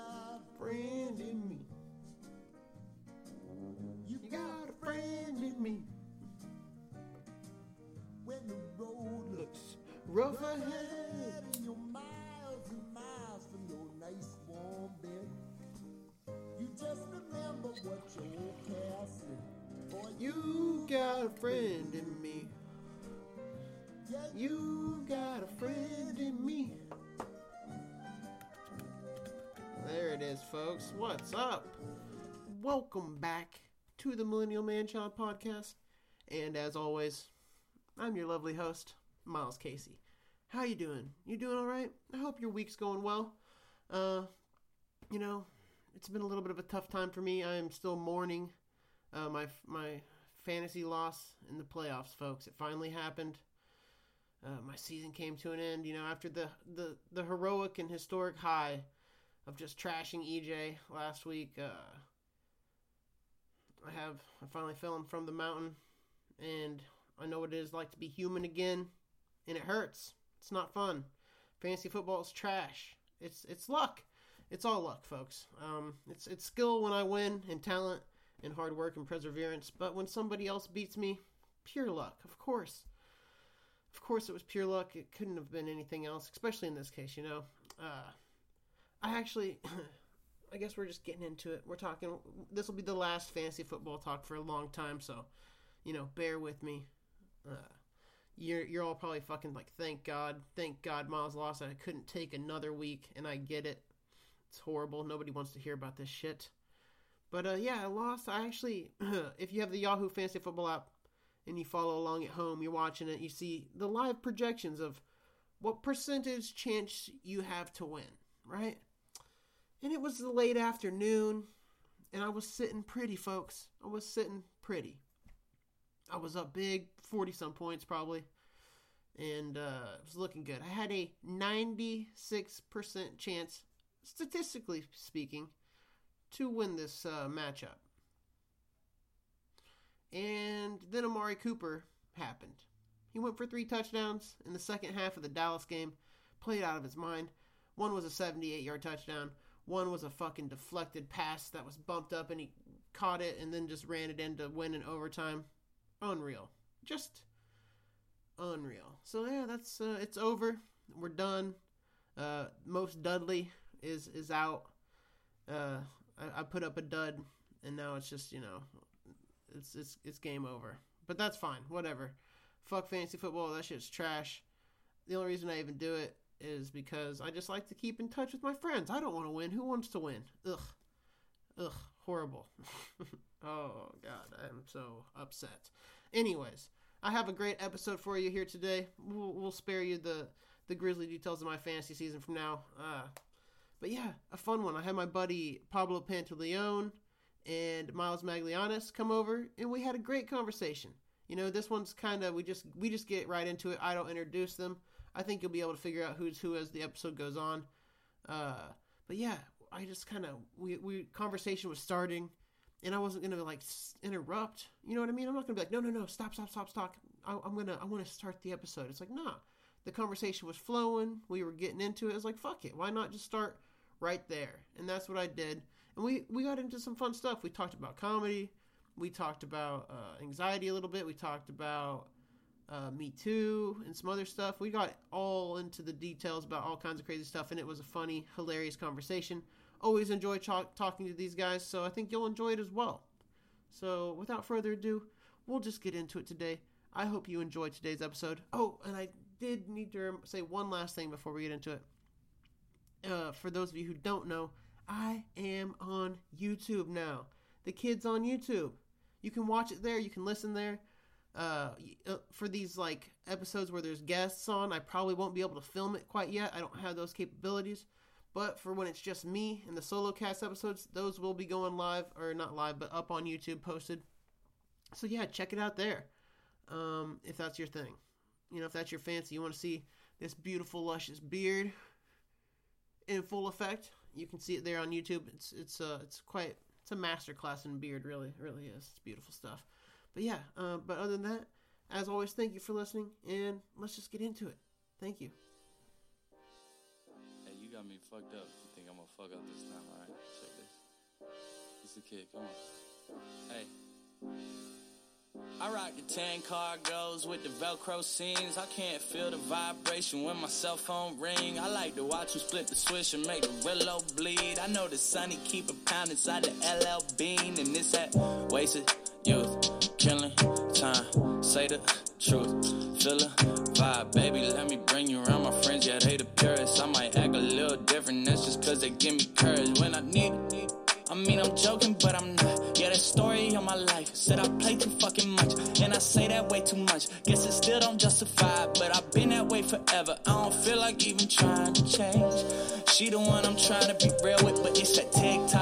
got a friend in me. You got a friend in me. When the road looks rough ahead and you're miles and miles from your nice warm bed, you just remember what your old past said. You got a friend in me. What's up? Welcome back to the Millennial Man Child Podcast. And as always, I'm your lovely host, Miles Casey. How you doing? You doing all right? I hope your week's going well. Uh, you know, it's been a little bit of a tough time for me. I am still mourning uh, my my fantasy loss in the playoffs, folks. It finally happened. Uh, my season came to an end. You know, after the, the, the heroic and historic high of just trashing EJ last week, uh, I have I finally fell from the mountain, and I know what it is like to be human again, and it hurts. It's not fun. Fantasy football is trash. It's it's luck. It's all luck, folks. Um, it's it's skill when I win, and talent, and hard work and perseverance. But when somebody else beats me, pure luck, of course. Of course, it was pure luck. It couldn't have been anything else, especially in this case. You know, uh, I actually. I guess we're just getting into it. We're talking. This will be the last fantasy football talk for a long time, so you know, bear with me. Uh, you're you're all probably fucking like, thank God, thank God, Miles lost. I couldn't take another week, and I get it. It's horrible. Nobody wants to hear about this shit. But uh, yeah, I lost. I actually, if you have the Yahoo Fantasy Football app and you follow along at home, you're watching it. You see the live projections of what percentage chance you have to win, right? And it was the late afternoon, and I was sitting pretty, folks. I was sitting pretty. I was up big, 40 some points probably, and uh, it was looking good. I had a 96% chance, statistically speaking, to win this uh, matchup. And then Amari Cooper happened. He went for three touchdowns in the second half of the Dallas game, played out of his mind. One was a 78 yard touchdown, one was a fucking deflected pass that was bumped up and he caught it and then just ran it in to win in overtime. Unreal. Just unreal. So yeah, that's uh, it's over. We're done. Uh, most Dudley is is out. Uh, I, I put up a dud, and now it's just you know, it's it's it's game over. But that's fine. Whatever. Fuck fantasy football. That shit's trash. The only reason I even do it is because I just like to keep in touch with my friends. I don't want to win. Who wants to win? Ugh. Ugh. Horrible. oh, God. I'm so upset. Anyways, I have a great episode for you here today. We'll, we'll spare you the, the grisly details of my fantasy season from now. Uh, but yeah, a fun one. I had my buddy Pablo Pantaleon and Miles Maglianis come over, and we had a great conversation. You know, this one's kind of we just we just get right into it. I don't introduce them. I think you'll be able to figure out who's who as the episode goes on. Uh, but yeah, I just kind of we we conversation was starting, and I wasn't gonna like interrupt. You know what I mean? I'm not gonna be like, no, no, no, stop, stop, stop, stop. I, am gonna I want to start the episode. It's like, nah. The conversation was flowing. We were getting into it. It's like, fuck it. Why not just start right there? And that's what I did. And we we got into some fun stuff. We talked about comedy. We talked about uh, anxiety a little bit. We talked about uh, Me Too and some other stuff. We got all into the details about all kinds of crazy stuff, and it was a funny, hilarious conversation. Always enjoy ch- talking to these guys, so I think you'll enjoy it as well. So, without further ado, we'll just get into it today. I hope you enjoyed today's episode. Oh, and I did need to say one last thing before we get into it. Uh, for those of you who don't know, I am on YouTube now. The kid's on YouTube. You can watch it there. You can listen there. Uh, uh, for these like episodes where there's guests on, I probably won't be able to film it quite yet. I don't have those capabilities. But for when it's just me and the solo cast episodes, those will be going live or not live, but up on YouTube posted. So yeah, check it out there. Um, if that's your thing, you know, if that's your fancy, you want to see this beautiful, luscious beard in full effect. You can see it there on YouTube. It's it's uh it's quite it's a masterclass in beard. Really, really is. It's beautiful stuff. But yeah, uh, but other than that, as always, thank you for listening, and let's just get into it. Thank you. Hey, you got me fucked up. You think I'm gonna fuck up this time? Alright, check this. It's the kid, come on. Hey. I rock the tan cargos with the Velcro seams. I can't feel the vibration when my cell phone ring. I like to watch them split the switch and make the Willow bleed. I know the Sunny keep a pound inside the LL Bean, and this that wasted youth, killing time. Say the truth, feel the vibe, baby. Let me bring you around my friends. Yeah, they the purest. I might act a little different. That's just cause they give me courage when I need it. I mean, I'm joking, but I'm not. Yeah, the story of my life said I play too fucking much, and I say that way too much. Guess it still don't justify, but I've been that way forever. I don't feel like even trying to change. She the one I'm trying to be real with, but it's that TikTok.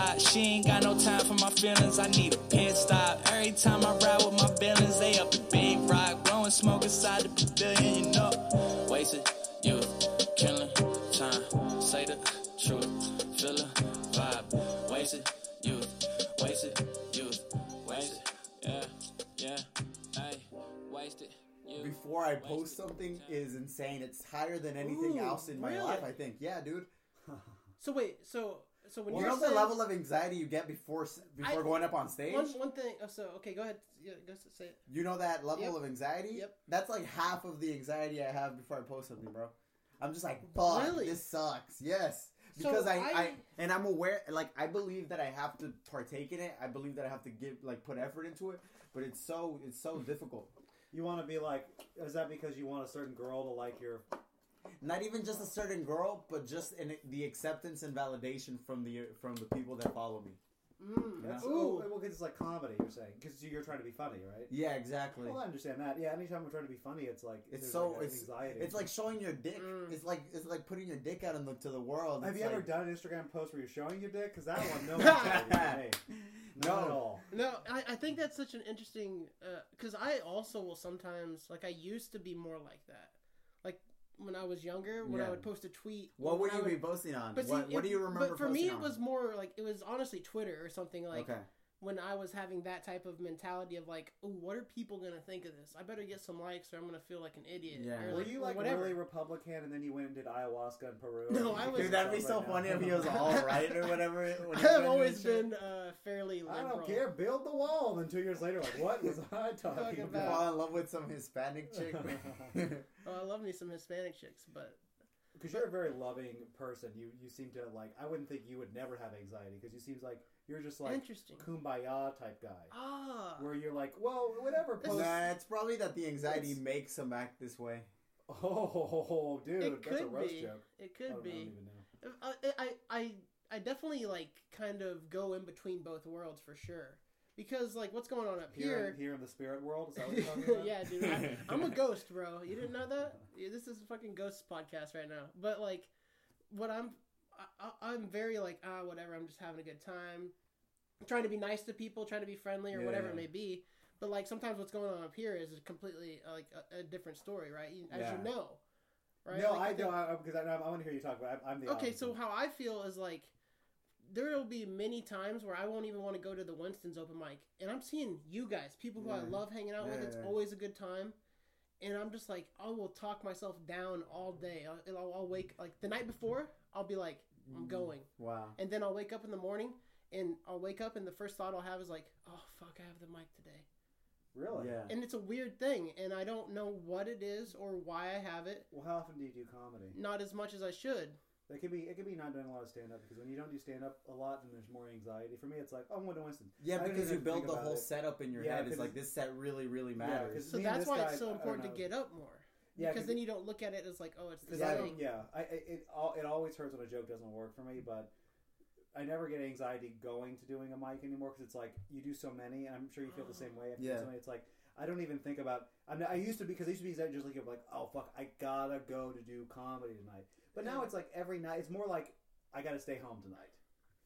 Before I post something is insane. It's higher than anything Ooh, else in my really? life. I think. Yeah, dude. So wait, so so when you you're know the level of anxiety you get before before I- going up on stage. one one thing. Oh, so okay, go ahead. Yeah, go say it. You know that level Yep. of anxiety? Yep. That's like half of the anxiety I have before I post something, bro. I'm just like, fuck, Really? this sucks. Yes. So Because I, I, I- and I'm aware like I believe that I have to partake in it. I believe that I have to give like put effort into it, but it's so it's so difficult. You want to be like, is that because you want a certain girl to like your? Not even just a certain girl, but just in the acceptance and validation from the from the people that follow me. Mm, Yeah. That's, Ooh. oh, well, because it's like comedy. You're saying because you're trying to be funny, right? Yeah, exactly. Well, I understand that. Yeah, anytime we're trying to be funny, it's like It's so like it's anxiety. it's like showing your dick. Mm. It's like it's like putting your dick out in the, to the world. Have It's you ever done an Instagram post where you're showing your dick? Because that one, no anxiety for me. Not at No. all. No, I, I think that's such an interesting uh, because I also will sometimes like I used to be more like that. Like when I was younger, when I would post a tweet. What would you would- be posting on? But see, what, what it- do you remember? But for me, posting it was more like it was honestly Twitter or something like okay. When I was having that type of mentality of like, oh, what are people gonna think of this? I better get some likes or I'm gonna feel like an idiot. Yeah. or Were like, you or like whatever? really Republican, and then you went and did ayahuasca in Peru? No, I was- Dude, that'd be so Right now. funny if he was all right or whatever. I have always been uh, fairly I don't care. Build the wall. And then two years later, like, what was I talking Talking shit. about? Fall in love with some Hispanic chick. Oh, I love me some Hispanic chicks, but Because you're a very loving person. You you seem to like. I wouldn't think you would never have anxiety because you seems like you're just like interesting. kumbaya type guy. Ah, Where you're like, well, whatever. Post. nah, it's probably that the anxiety It's- makes him act this way. Oh, dude, it that's a could roast be. joke. It could I be. know. I, I, I, I definitely like kind of go in between both worlds for sure. Because like what's going on up Here, here? in, here in the spirit world, is that what you're talking about? yeah, dude. I, I'm a ghost, bro. You didn't know that? Yeah, this is a fucking ghost podcast right now. But like, what I'm, I, I- I'm very like ah whatever. I'm just having a good time, trying to be nice to people, trying to be friendly or whatever it may be. But like sometimes what's going on up here is completely uh, like a, a different story, right? As Yeah. you know, right? No, Like, I don't because I, I, want to hear you talk about. I'm, I'm the Okay, so how I feel is like there will be many times where I won't even want to go to the Winston's open mic, and I'm seeing you guys, people who I love hanging out with. It's yeah. always a good time, and I'm just like I will talk myself down all day. I'll, I'll, wake like the night before. I'll be like I'm Mm. Mm-hmm. going, Wow. and then I'll wake up in the morning, and I'll wake up, and the first thought I'll have is like, oh fuck, I have the mic today, really, Yeah. and it's a weird thing, and I don't know what it is or why I have it. Well, how often do you do comedy? Not as much as I should. It could be it could be not doing a lot of stand up because when you don't do stand up a lot, then there's more anxiety. For me, it's like oh, I'm going to Winston. Yeah, I because you build the whole it. setup in your Yeah, head. It's like this set really, really Yeah, So that's why guy, it's so I- I important to get up more. Yeah, because then you don't look at it as like, oh, it's the Because I same. yeah, I, I it it always hurts when a joke doesn't work for me, but I never get anxiety going to doing a mic anymore because it's like you do so many, and I'm sure you feel the same way. After Yeah. so many, it's like I don't even think about. I mean, I used to because I used to be just like like oh fuck, I gotta go to do comedy tonight, but now it's like every night. It's more like I gotta stay home tonight.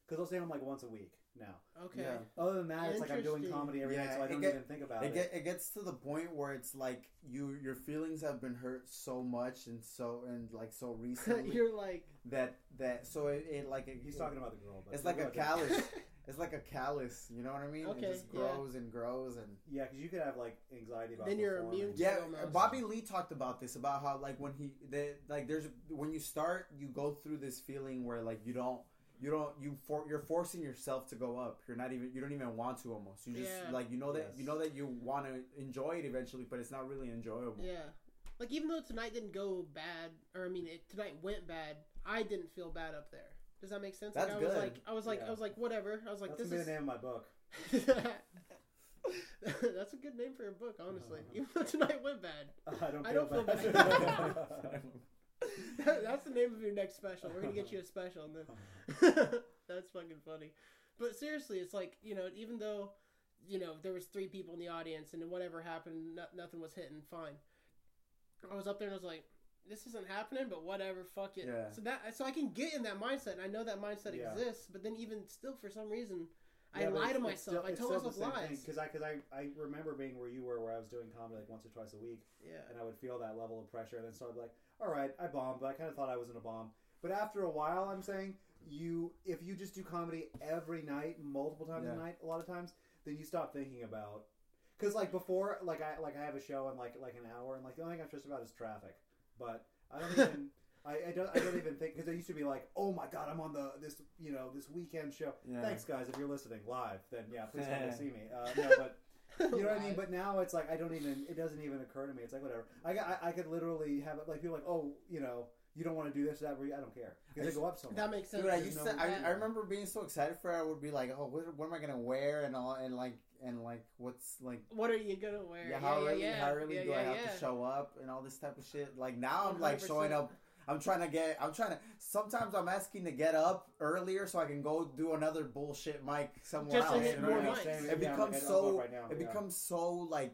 because I'll stand them like once a week now. Okay. Yeah. Other than that, it's like I'm doing comedy every Yeah, night, so I don't get- even think about It, it. get, it gets to the point where it's like you your feelings have been hurt so much and so and like so recently You're like, that that so it, it like it, He's talking about the girl, but it's like a Okay. callus it's like a callus you know what I mean Okay, it just yeah. grows and grows and Yeah, because you could have like anxiety about. Then you're immune yeah almost. Bobby Lee talked about this about how like when he they, like there's when you start you go through this feeling where like you don't you don't you for you're forcing yourself to go up you're not even you don't even want to almost you just Yeah. like you know that Yes. you know that you want to enjoy it eventually but it's not really enjoyable yeah. Like even though tonight didn't go bad, or I mean, it, tonight went bad, I didn't feel bad up there. Does that make sense? That's like, I was good. like, I was like, Yeah. I was like, whatever. I was like, That's this gonna is. be the name of my book. That's a good name for a book, honestly. Uh-huh. Even though tonight went bad. I don't. I don't feel bad. That's the name of your next special. We're gonna get you a special, and then that's fucking funny. But seriously, it's like you know, even though you know there was three people in the audience, and whatever happened, no, nothing was hitting. Fine. I was up there and I was like, "This isn't happening," but whatever, fuck it. Yeah. So that so I can get in that mindset, and I know that mindset Yeah. exists. But then even still, for some reason, I Yeah, but lie to myself. still- I tell myself lies. because I because I, I remember being where you were, where I was doing comedy like once or twice a week, Yeah. and I would feel that level of pressure, and then so I'd be like, all right, I bombed, but I kind of thought I was in a bomb. But after a while, I'm saying you if you just do comedy every night, multiple times Yeah. a night, a lot of times, then you stop thinking about. Because like before, like I like I have a show in like like an hour, and like the only thing I'm stressed about is traffic. But I don't even. I, I don't. I don't even think because I used to be like, "Oh my god, I'm on the this you know this weekend show." Yeah. Thanks, guys. If you're listening live, then yeah, please come to see me. Uh, no, but you know what I mean. But now it's like I don't even. It doesn't even occur to me. It's like whatever. I got- I, I could literally have it like people like, oh, you know, you don't want to do this or that. Where I don't care because they go up so much. that makes sense. Dude, I used no- to. I, I remember being so excited for it. I would be like, "Oh, what, what am I gonna wear?" and all, and like, and like, what's like, what are you gonna wear? yeah, how yeah, early, yeah, how early yeah, do yeah, I have yeah. to show up and all this type of shit. Like now, I'm like 100%. showing up. I'm trying to get. I'm trying to. Sometimes I'm asking to get up earlier so I can go do another bullshit mic somewhere Just to else. hit you know more what I mean? mics. Same- It yeah, becomes like, I'll go so. up right now, It yeah. becomes so like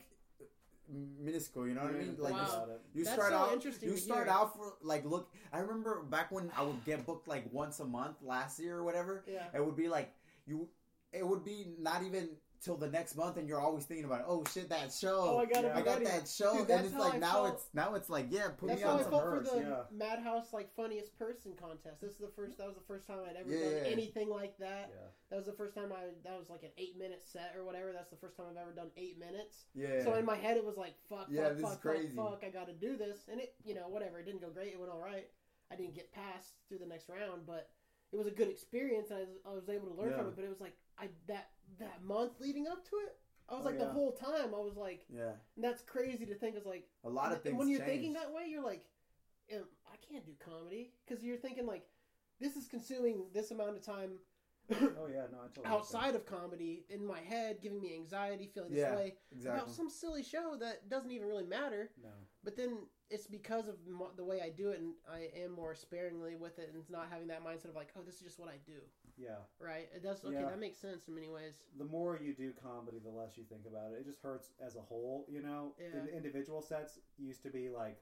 minuscule. You know what I mean? Like Wow. about it. you That's start so out. interesting You to start hear. out for like look. I remember back when I would get booked like once a month last year or whatever. Yeah. It would be like you. It would be not even till the next month, and you're always thinking about, oh shit, that show. Oh, I gotta Yeah. I got that show, Dude, and it's like I now felt- it's now it's like yeah, put That's me how on I some felt for the yeah. Madhouse like funniest person contest. This is the first. That was the first time I'd ever Yeah, done yeah. anything like that. Yeah. That was the first time I. That was like an eight minute set or whatever. That's the first time I've ever done eight minutes. Yeah. So in my head it was like fuck, Yeah, fuck, this is fuck, crazy. fuck, fuck. I got to do this, and it you know whatever. It didn't go great. It went all right. I didn't get past through the next round, but it was a good experience. And I was, I was able to learn from it. But it was like I that that month leading up to it. I was Oh, like the whole time I was like, yeah, and that's crazy to think. It's like a lot of things. when you're changed. thinking that way, you're like, "Um, I can't do comedy because you're thinking like, this is consuming this amount of time Oh yeah, no, I totally outside of comedy in my head, giving me anxiety, feeling this Yeah, way about exactly. some silly show that doesn't even really matter. No. But then it's because of the way I do it, and I am more sparingly with it, and not having that mindset of like, oh, this is just what I do, Yeah. right? It does. Okay, Yeah. that makes sense in many ways. the more you do comedy, the less you think about it. It just hurts as a whole, you know. Yeah. In, individual sets used to be like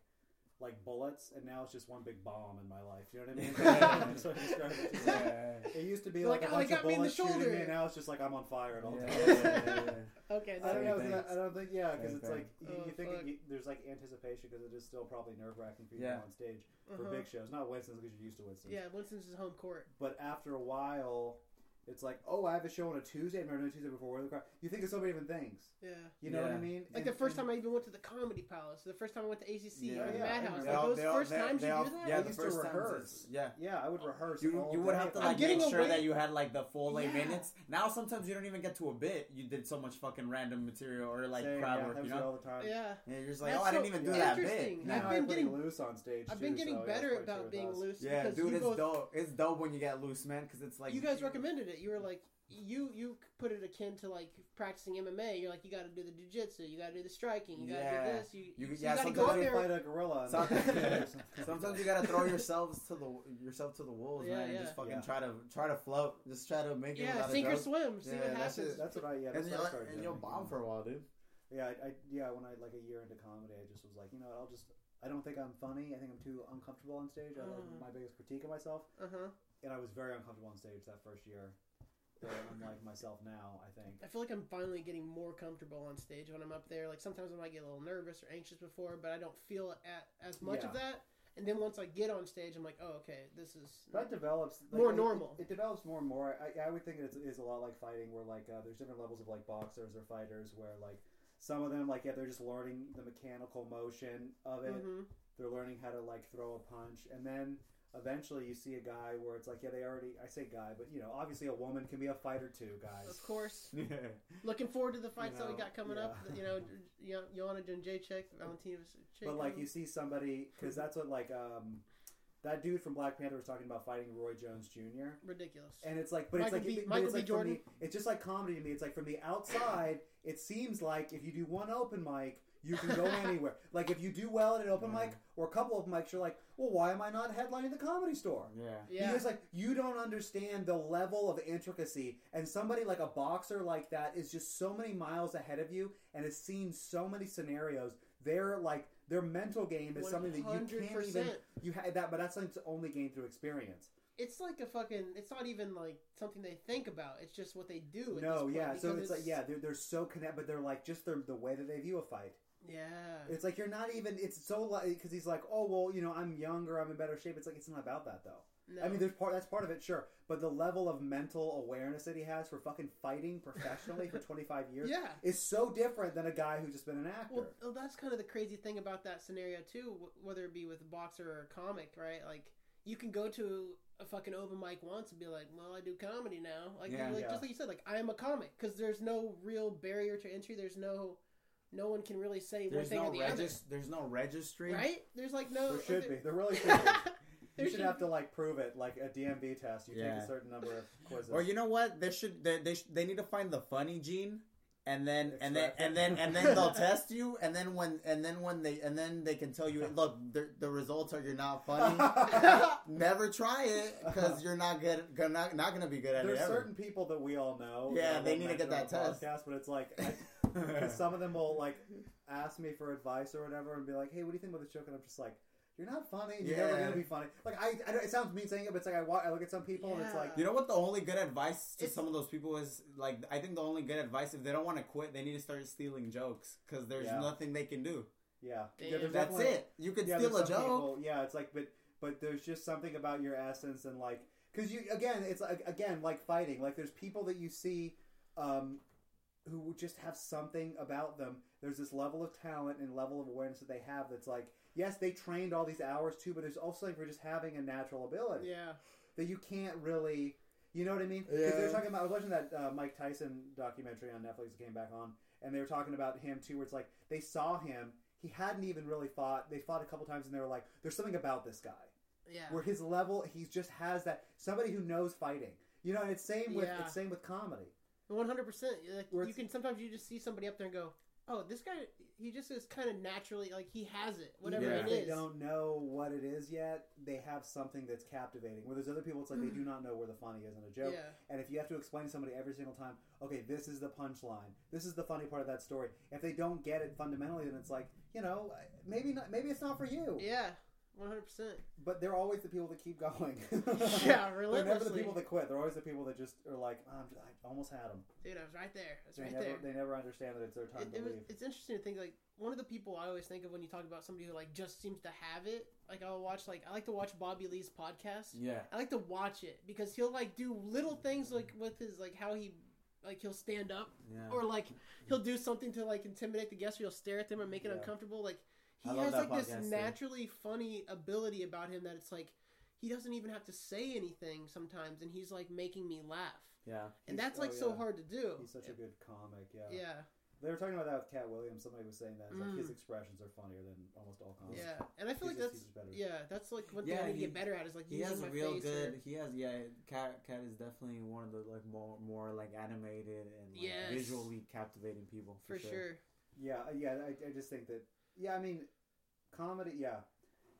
like bullets, and now it's just one big bomb in my life. You know what I mean? That's what I describe it. It's like- Yeah. It used to be You're like, like, a "Oh, they bunch of got me in the bullets shooting shoulder." me, and now it's just like I'm on fire at all times. yeah, yeah, yeah. Okay, I don't know. Same I thing. Don't think yeah, because Same it's thing. like you, Oh, you think fuck. it, you, there's like anticipation because it is still probably nerve wracking for you to Yeah. go on stage for Uh-huh. big shows. Not Winston's because you're used to Winston's. Yeah, Winston's is home court. But after a while, it's like, oh, I have a show on a Tuesday. I've never done a Tuesday before. Where the crowd? You think of so many different things. Yeah. You know what I mean? Like the first time I even went to the Comedy Palace, the first time I went to ACC Yeah. or the Yeah, I Madhouse, remember. like all- those they all- first they- times they you all- do that. Yeah, I the used to first times rehearse. it's- Yeah. Yeah, I would rehearse. You all you would day. have to I'm like getting make sure away- that you had like the full eight Yeah. minutes. Now sometimes you don't even get to a bit. You did so much fucking random material or like Same, crowd yeah, work. that You was know? all the time. Yeah. Yeah, you're just like, That's oh, I didn't so even do that interesting. bit. Now I've I'm been pretty getting- loose on stage. I've too, been getting so, yeah, better it's about quite being true loose. Yeah, because dude, you it's both, dope. It's dope when you get loose, man, because it's like You guys recommended it. You were like, you you put it akin to like practicing MMA. You're like, you got to do the jujitsu, you got to do the striking, you got to Yeah. do this. You, You- you, yeah, got to go out you there. fight a gorilla. Sometimes- Sometimes you gotta throw yourselves to the yourself to the wolves, Yeah, man. and. Just fucking Yeah. try to try to float. Just try to make it. Yeah, without a sink or swim. See Yeah, what that's happens. it. That's what I yeah. And, That's you'll, what I started and you'll doing. bomb for a while, dude. Yeah, I, I yeah. When I like a year into comedy, I just was like, you know, what, I'll just. I don't think I'm funny. I think I'm too uncomfortable on stage. I, Mm. my biggest critique of myself. Uh huh. and I was very uncomfortable on stage that first year. But unlike myself now, I think. I feel like I'm finally getting more comfortable on stage when I'm up there. Like sometimes I might get a little nervous or anxious before, but I don't feel it at as much of that. And then once I get on stage, I'm like, oh, okay, this is That develops More it- normal. It, it develops more and more. I, I would think it's, it's a lot like fighting, where like uh, there's different levels of like boxers or fighters, where like some of them like yeah they're just learning the mechanical motion of it. hmm They're learning how to like throw a punch, and then eventually you see a guy where it's like yeah they already I say guy, but you know obviously a woman can be a fighter too, guys. Of course. Yeah. Looking forward to the fights that we got coming up. yeah. You know, Joanna Jędrzejczyk, Valentina Shevchenko. But like you see somebody because that's what like um that dude from Black Panther was talking about fighting Roy Jones Jr. ridiculous. And it's like, but Michael it's B- like, Michael it's B. like Jordan? the, it's just like comedy to me. It's like from the outside, it seems like if you do one open mic, you can go anywhere. Like if you do well at an open Yeah. mic or a couple of mics, you're like, well, why am I not headlining the comedy store? Yeah. yeah, Because like you don't understand the level of intricacy, and somebody like a boxer like that is just so many miles ahead of you, and has seen so many scenarios. Their like their mental game is something that you can't even you had that, but that's something to only gain through experience. it's like a fucking. It's not even like something they think about. It's just what they do. At No, this point, yeah. So because it's, like yeah, they're, they're so connected, but they're like just their, the way that they view a fight. Yeah. It's like you're not even. It's so like because he's like, oh well, you know, I'm younger, I'm in better shape. It's like it's not about that though. No. I mean, there's part that's part of it, sure, but the level of mental awareness that he has for fucking fighting professionally for 25 years yeah. is so different than a guy who's just been an actor. Well, well, that's kind of the crazy thing about that scenario too. Whether it be with a boxer or a comic, right? Like you can go to a fucking open mic once and be like, "Well, I do comedy now." Like, Yeah. like Yeah. just like you said, like I am a comic because there's no real barrier to entry. There's no, no one can really say There's one thing no or the regis- There's no registry. right? There's like no. there should there- be. There really should be. You should should have to like prove it, like a DMV test. You take a certain number of quizzes. Or you know what? They should. They they, sh- they need to find the funny gene. And then and then it. and then and then they'll test you, and then when and then when they and then they can tell you, look, the, the results are you're not funny. Never try it because you're not good. Gonna, not, not gonna be good at There's it There's certain people that we all know. Yeah, they need to get that test. Podcast, but it's like I, Because some of them will like ask me for advice or whatever, and be like, "Hey, what do you think about this joke?" And I'm just like, "You're not funny. You're never Yeah. gonna be funny." Like I, I don't- it sounds mean saying it, but it's like I, wa- I look at some people and it's Yeah. like, You know what? The only good advice to It's- some of those people is like I think the only good advice if they don't want to quit, they need to start stealing jokes because there's Yeah. nothing they can do. yeah, Damn. yeah there's That's definitely- it. You can yeah, steal a there's some joke. people- yeah, it's like, but but there's just something about your essence and like, because you again, it's like again like fighting. Like there's people that you see, um, who just have something about them. There's this level of talent and level of awareness that they have. That's like, yes, they trained all these hours too, but there's also like for just having a natural ability yeah. that you can't really. You know what I mean? Because Yeah. they're talking about. I was watching that uh, Mike Tyson documentary on Netflix that came back on, and they were talking about him too. Where it's like they saw him. He hadn't even really fought. They fought a couple times, and they were like, "There's something about this guy." Yeah. Where his level, he just has that somebody who knows fighting. You know, and it's same with Yeah. it's same with comedy. One hundred percent. Like Where you can sometimes you just see somebody up there and go, "Oh, this guy, he just is kind of naturally like he has it, whatever Even Yeah. it if they don't know what it is yet, they have something that's captivating. Where there's other people, it's like they mm. do not know where the funny is in a joke. Yeah. And if you have to explain to somebody every single time, okay, this is the punchline, this is the funny part of that story. If they don't get it fundamentally, then it's like, you know, maybe not, maybe it's not for you. Yeah. One hundred percent. But they're always the people that keep going. Yeah, really? They're never the people that quit. They're always the people that just are like, oh, I'm just, I almost had them. Dude, I was right there. I was They right never, there. they never understand that it's their time It, to it was, leave. it's interesting to think like one of the people I always think of when you talk about somebody who like just seems to have it. Like I'll watch like I like to watch Bobby Lee's podcast. Yeah. I like to watch it because he'll like do little things like with his like how he like he'll stand up Yeah. or like he'll do something to like intimidate the guest or he'll stare at them or make it Yeah. uncomfortable. Like he I has like this too. naturally funny ability about him that it's like he doesn't even have to say anything sometimes and he's like making me laugh. Yeah. And He's- that's like oh, so hard to do. He's such a good comic, yeah. Yeah. They were talking about that with Katt Williams. Somebody was saying that. Like Mm. his expressions are funnier than almost all comics. Yeah. And I feel He's like just- that's better. yeah, that's like one thing Yeah, I need to get better at is like He has real good. or- He has yeah. Katt Katt is definitely one of the like more more like animated and like, Yes. visually captivating people for, for sure. Yeah, uh, yeah. I, I just think that. Yeah, I mean, comedy. Yeah,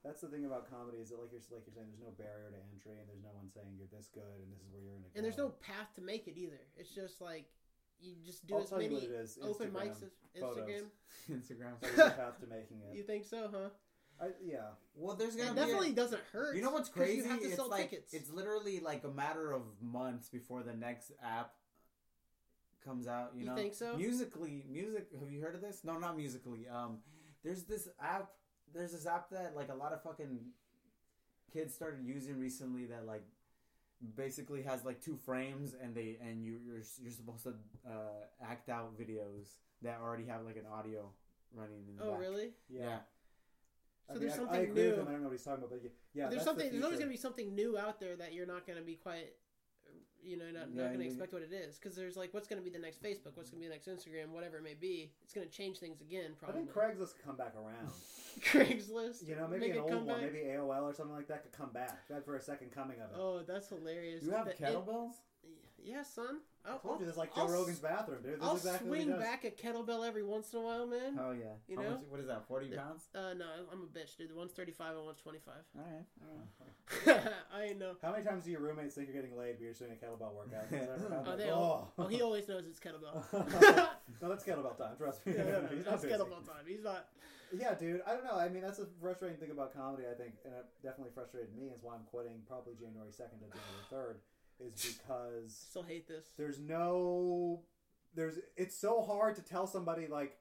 that's the thing about comedy is that like you're like you're saying, there's no barrier to entry, and there's no one saying you're this good and this is where you're gonna. And there's no path to make it either. It's just like you just do I'll as tell you many what it is. open mics as. Instagram. Instagram. There's a path to making it. You think so, huh? I, yeah. Well, there's gonna be. definitely A, doesn't hurt. you know what's crazy? You have to it's sell like tickets. it's literally like a matter of months before the next app comes out. You, You know, think so? Musical.ly, music. Have you heard of this? No, not Musical.ly. Um, there's this app. There's this app that like a lot of fucking kids started using recently. That like basically has like two frames, and they and you you're you're supposed to uh, act out videos that already have like an audio running in the oh back. really? Yeah. Yeah. I So mean, there's I, I something agree with new. him. I don't know what he's talking about, but yeah, yeah there's something. The There's always gonna be something new out there that you're not gonna be quite. You know, not, Yeah, not gonna expect what it is because there's like, what's gonna be the next Facebook? What's gonna be the next Instagram? Whatever it may be, it's gonna change things again. I think Craigslist could come back around. Craigslist. You know, maybe an old one, maybe AOL or something like that could come back. That for a second coming of it. Oh, that's hilarious. You have The- it- kettlebells? Yeah, son. I I'll, told you this is like I'll Joe Rogan's bathroom, dude. This I'll is exactly what he swing does. back a kettlebell every once in a while, man. Oh yeah. You How know? much, what is that? Forty pounds? Uh, no, I'm a bitch, dude. The one's 35 and one's 25. All right. All right. I know. How many times do your roommates think you're getting laid, but you're just doing a kettlebell workout? Has that Oh, happened? they all. Oh, he always knows it's kettlebell. no, that's kettlebell time. Trust me. yeah, no, no, He's that's not kettlebell time. He's not. Yeah, dude. I don't know. I mean, that's a frustrating thing about comedy. I think, and it definitely frustrated me. Is why I'm quitting probably January second to January therd. Is because Still hate this. there's no there's it's so hard to tell somebody like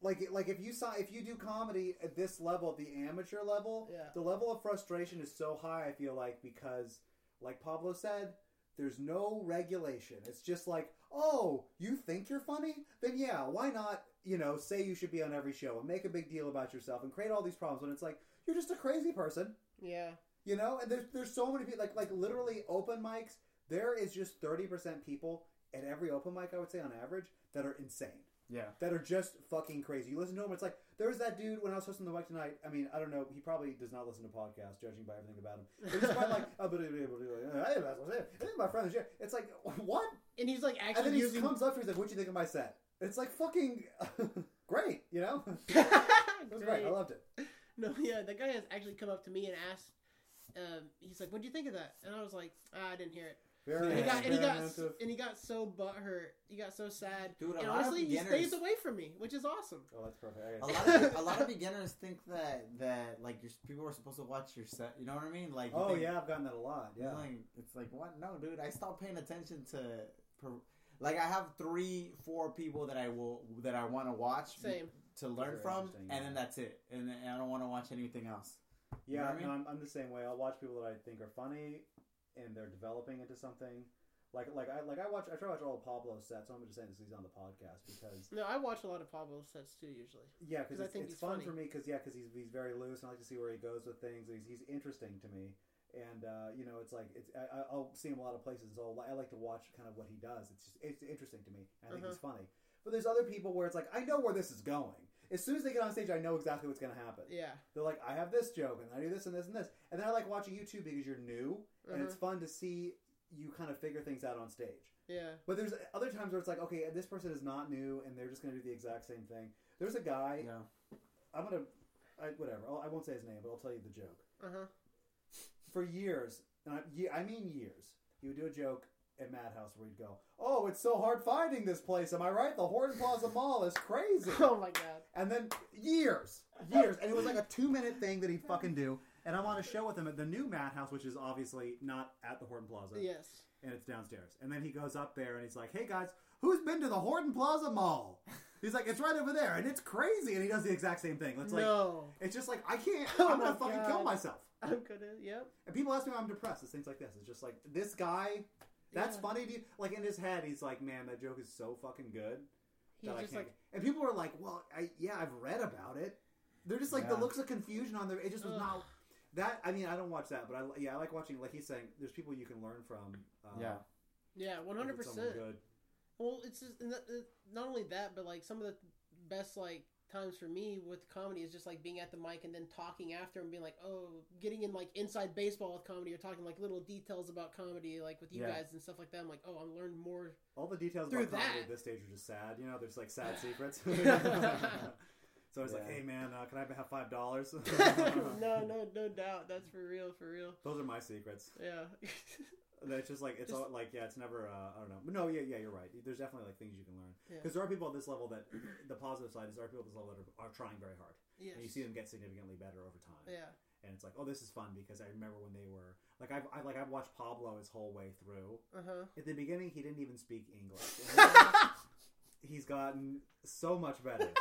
like like if you saw if you do comedy at this level the amateur level Yeah. the level of frustration is so high i feel like because like pablo said there's no regulation it's just like oh you think you're funny then yeah why not you know say you should be on every show and make a big deal about yourself and create all these problems when it's like you're just a crazy person Yeah. You know, and there's there's so many people like like literally open mics. There is just thirty percent people at every open mic. I would say on average that are insane. Yeah. That are just fucking crazy. You listen to him, it's like there was that dude when I was hosting the mic tonight. I mean, I don't know. He probably does not listen to podcasts, judging by everything about him. But he's probably like, oh, but hey, my friend is here. It's like what? And he's like And actually then he using. comes up to me, he's like, "What do you think of my set?" It's like fucking great, you know. It was great. Great. I loved it. No, yeah, the guy has actually come up to me and asked. Um, he's like, "What do you think of that?" And I was like, ah, "I didn't hear it." Very And he got and he got and he got so butthurt. He got so sad. Dude, and honestly, he beginners- stays away from me, which is awesome. Oh, that's perfect. I A guess. lot of a lot of beginners think that that like your people are supposed to watch your set. You know what I mean? Like Oh think- yeah, I've gotten that a lot. It's Yeah. like it's like what? No, dude. I stopped paying attention to. Per, like I have three, four people that I will that I want to watch Same. to learn Very from, and yeah. then that's it. And then I don't want to watch anything else. You know Yeah, I mean? no, I'm, I'm the same way. I'll watch people that I think are funny, and they're developing into something. Like, like I like I watch. I try to watch all of Pablo's sets. So I'm just saying this. He's on the podcast because No, I watch a lot of Pablo sets too. Usually, yeah, because I think it's he's fun funny. for me. Because yeah, because he's he's very loose, and I like to see where he goes with things. He's he's interesting to me, and uh, you know, it's like it's I, I- I'll see him a lot of places. So I like to watch kind of what he does. It's just it's interesting to me. And I think Uh-huh. he's funny. But there's other people where it's like I know where this is going. As soon as they get on stage, I know exactly what's going to happen. yeah. They're like, I have this joke, and I do this and this and this, and then I like watching YouTube because you're new, and it's Uh-huh. fun to see you kind of figure things out on stage. Yeah. But there's other times where it's like, okay, this person is not new, and they're just going to do the exact same thing. There's a guy. Yeah. I'm gonna, I, whatever. I'll, I won't say his name, but I'll tell you the joke. Uh huh. For years, and I, I mean years, he would do a joke at Madhouse where he'd go, "Oh, it's so hard finding this place. Am I right? The Horton Plaza Mall is crazy." Oh my god. And then years, years, and it was like a two minute thing that he'd fucking do. And I'm on a show with him at the new Madhouse, which is obviously not at the Horton Plaza, Yes. and it's downstairs. And then he goes up there and he's like, "Hey guys, who's been to the Horton Plaza Mall?" He's like, "It's right over there, and it's crazy." And he does the exact same thing. It's like, no. it's just like I can't. Oh I'm gonna my fucking God. kill myself. I'm gonna. Yep. And people ask me why I'm depressed. It's things like this. It's just like this guy. That's Yeah. funny to you. Like in his head, he's like, "Man, that joke is so fucking good." He's that I just can't like. and people are like, "Well, I, yeah, I've read about it." They're just like the looks of confusion on their. It just was Ugh. not that. I mean, I don't watch that, but I yeah, I like watching. Like he's saying, there's people you can learn from. Uh, Yeah. Yeah. one hundred percent. Well, it's just uh, not only that, but like some of the best like times for me with comedy is just like being at the mic and then talking after and being like, oh, getting in like inside baseball with comedy or talking like little details about comedy like with you Yeah. guys and stuff like that. I'm like, oh, I'm learning more. All the details Through about comedy at this stage are just sad. You know, there's like sad secrets. so it's like, Yeah. hey man, uh, can I have five dollars? no, no, no doubt. That's for real, for real. Those are my secrets. Yeah. That's just like it's Just- all like yeah, it's never. Uh, I don't know. But no, yeah, yeah, you're right. There's definitely like things you can learn Yeah. because there are people at this level that the positive side is there are people at this level that are, are trying very hard, Yes. and you see them get significantly better over time. Yeah. And it's like, oh, this is fun because I remember when they were like I've I, like I've watched Pablo his whole way through. Uh huh. At the beginning, he didn't even speak English. And he's gotten so much better.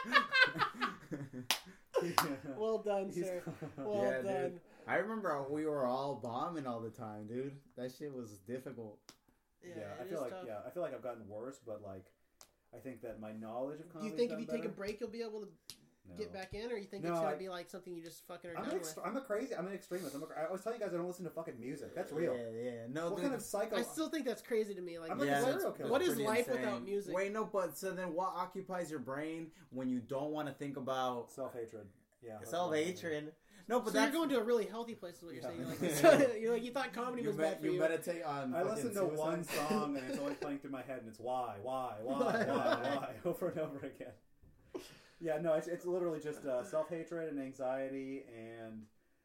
Well done, He's- sir. Well Yeah, dude. Done. I remember we were all bombing all the time, dude. That shit was difficult. Yeah, yeah, I feel is like tough. yeah, I feel like I've gotten worse, but like I think that my knowledge of Do you think if you take a break, you'll be able to get back in, or you think No, it's gonna I- be like something you just fucking are I'm done an with? I'm a crazy. I'm an extremist. I'm a, I always tell you guys I don't listen to fucking music. That's real. Yeah, yeah. No, what dude. kind of psycho? I still think that's crazy to me. Like, I'm what like is- yeah, serial that's- what is life insane. without music? Wait, no, but so then what occupies your brain when you don't want to think about Self hatred. Yeah. self what I mean. hatred? No, but so you're going to a really healthy place, is what you're Yeah. saying. You're like, you're like, you thought comedy you, was med- bad for you you. meditate on. I listen to one song and it's always playing through my head and it's why, why, why, why, why, over and over again. Yeah, no, it's, it's literally just uh, self hatred and anxiety and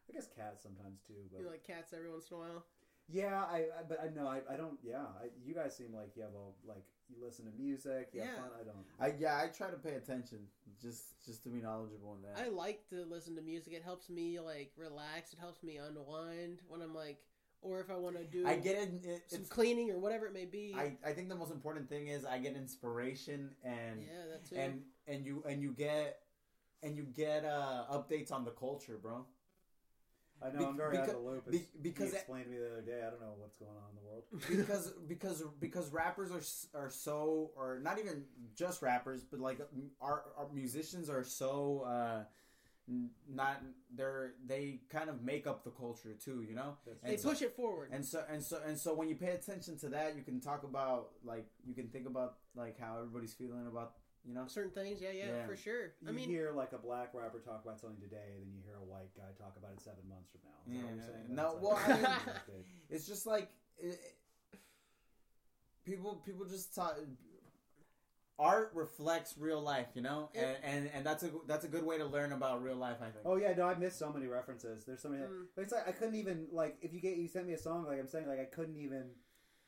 I guess cats sometimes too. But You like cats every once in a while. yeah, I, I but I know I, I don't. Yeah, I, you guys seem like you have a like you listen to music. You have Yeah. fun. I don't. I yeah, I try to pay attention just just to be knowledgeable in that. I like to listen to music. It helps me like relax. It helps me unwind when I'm like, or if I want to do I get it. it some it's, cleaning or whatever it may be. I, I think the most important thing is I get inspiration and yeah, that too. and and you and you get and you get uh updates on the culture, bro. I know Be- I'm very out of the loop. be- because he it- explained to me the other day. I don't know what's going on in the world. because because because rappers are are so or not even just rappers but like our, our musicians are so uh not they're they kind of make up the culture too you know That's they and so- push it forward. and so and so and so when you pay attention to that you can talk about like you can think about like how everybody's feeling about you know Certain things, yeah, yeah, Yeah. for sure. You I mean, hear like a black rapper talk about something today, then you hear a white guy talk about it seven months from now. Is Yeah, saying? no, well, I mean- it's just like it, people people just talk art reflects real life you know and, and and that's a that's a good way to learn about real life i think Oh yeah, no, I missed so many references. There's so many. Mm. But it's like I couldn't even like if you get you sent me a song like I'm saying like I couldn't even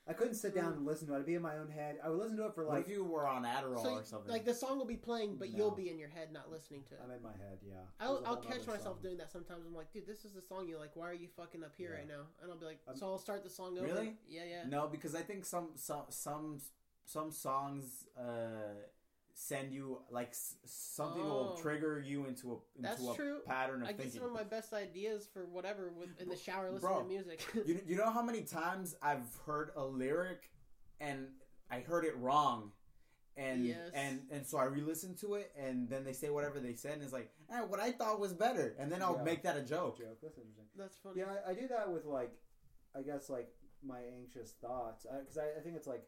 I couldn't sit down Mm. and listen to it. I'd be in my own head. I would listen to it for what like if you were on adderall so, or something like the song will be playing, but No. you'll be in your head not listening to it. I'm in my head. Yeah, I'll, There's a I'll catch myself song. doing that sometimes. I'm like, dude, this is the song you like. Why are you fucking up here Yeah. right now? And I'll be like, I'm- so I'll start the song over. Really? Yeah, yeah. no because i think some some some some songs uh send you like s- something will Oh. trigger you into a into That's a true. pattern of I get some of my best ideas for whatever with, in the shower listening Bro, to music. you, you know how many times I've heard a lyric and I heard it wrong. And Yes. and and so I re-listened to it, and then they say whatever they said, and it's like, eh, what I thought was better, and then I'll Yeah. make that a joke. joke. That's interesting. That's funny. Yeah, I, I do that with like, I guess like my anxious thoughts because I, I, think it's like,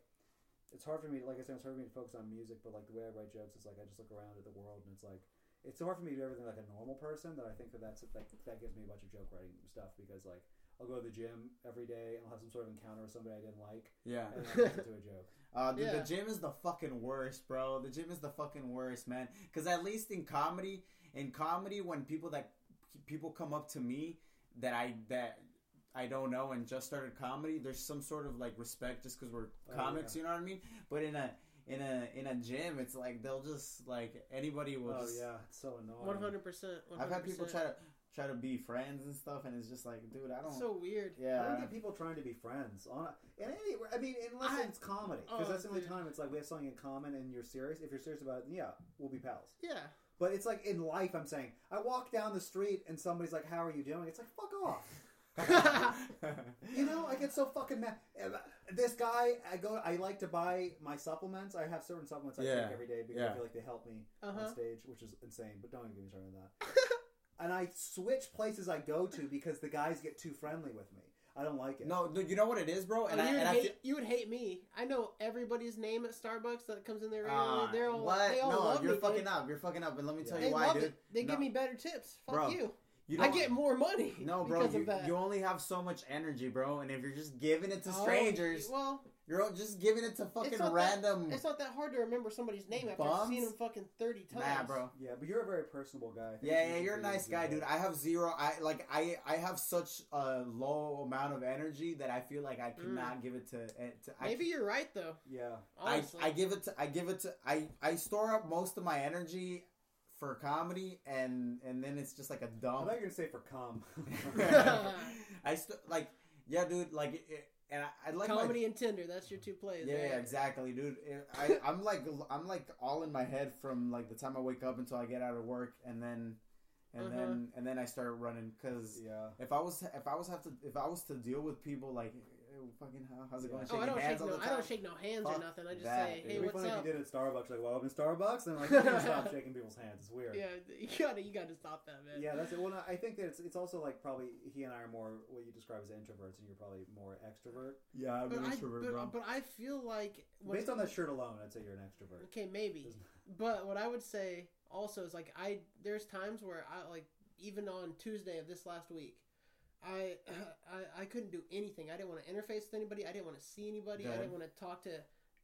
it's hard for me. Like I said, it's hard for me to focus on music, but like the way I write jokes is like I just look around at the world and it's like it's so hard for me to do everything like a normal person that I think that that's like that gives me a bunch of joke writing stuff because like I'll go to the gym every day and I'll have some sort of encounter with somebody I didn't like Yeah. and then I'll to a joke. Uh, dude, Yeah. the gym is the fucking worst, bro. The gym is the fucking worst, man. Because at least in comedy, in comedy, when people that people come up to me that I that I don't know and just started comedy, there's some sort of like respect just because we're Oh, comics. yeah. You know what I mean? But in a in a in a gym, it's like they'll just like anybody will Oh just. yeah, it's so annoying. One hundred percent. I've had people try to try to be friends and stuff, and it's just like, dude, I don't. So weird. I don't yeah. get people trying to be friends. On and any, I mean, unless I- it's comedy, because Oh, that's the only time it's like we have something in common and you're serious. If you're serious about it, yeah, we'll be pals. Yeah. But it's like in life, I'm saying, I walk down the street and somebody's like, "How are you doing?" It's like, "Fuck off." You know, I get so fucking mad. Uh, This guy, I go, I like to buy my supplements. I have certain supplements I Yeah. take every day because Yeah. I feel like they help me Uh-huh. on stage, which is insane. But don't even get me started on that. and I switch places I go to because the guys get too friendly with me. I don't like it. no, dude, you know what it is, bro, and Oh, I you, would and I hate, feel, you would hate me. I know everybody's name at Starbucks that comes in there. regularly. Ah, They're all, what? They all no, love you're me, fucking dude. up. You're fucking up, and let me tell They you why, love dude. it. They No. give me better tips. Fuck Bro, you. You I get more money. No, bro, because you, of that. you only have so much energy, bro, and if you're just giving it to Oh, strangers, well, You're just giving it to fucking It's random. That, it's not that hard to remember somebody's name after seeing them fucking thirty times. Nah, bro. Yeah, but you're a very personable guy. I think Yeah, it's yeah, you're a for you to nice guy, dude. I have zero. I like. I I have such a low amount of energy that I feel like I cannot give it to. eh, to I, Maybe you're right though. Yeah, I, Honestly, I give it to. I give it to. I I store up most of my energy for comedy, and and then it's just like a I dump. thought you were gonna say for cum. I st- like yeah, dude. Like it, and I, I like my comedy and Tinder. That's your two plays. Yeah, right? yeah, exactly, dude. It- I, I'm like, I'm like all in my head from like the time I wake up until I get out of work, and then, and Uh-huh. then, and then I start running. Cause yeah. if I was, if I was have to, if I was to deal with people like, "Hey, fucking, how, how's it going? Oh, I don't hands shake all no. the I don't shake no hands or nothing. I just that, say, dude. hey, It'd be what's funny up? if you did it at Starbucks. Like, well, I'm in Starbucks, and like, you can stop shaking people's hands. It's weird. Yeah, you gotta, you gotta stop that, man. Yeah, that's it. Well, no, I think that it's, it's also like probably he and I are more what you describe as introverts, and you're probably more extrovert. Yeah, I'm But an I, introvert, but, bro. but I feel like Based on that shirt alone, I'd say you're an extrovert. Okay, maybe. But what I would say also is like I there's times where I like even on Tuesday of this last week, I I, I couldn't do anything. I didn't want to interface with anybody. I didn't want to see anybody. I didn't want to talk to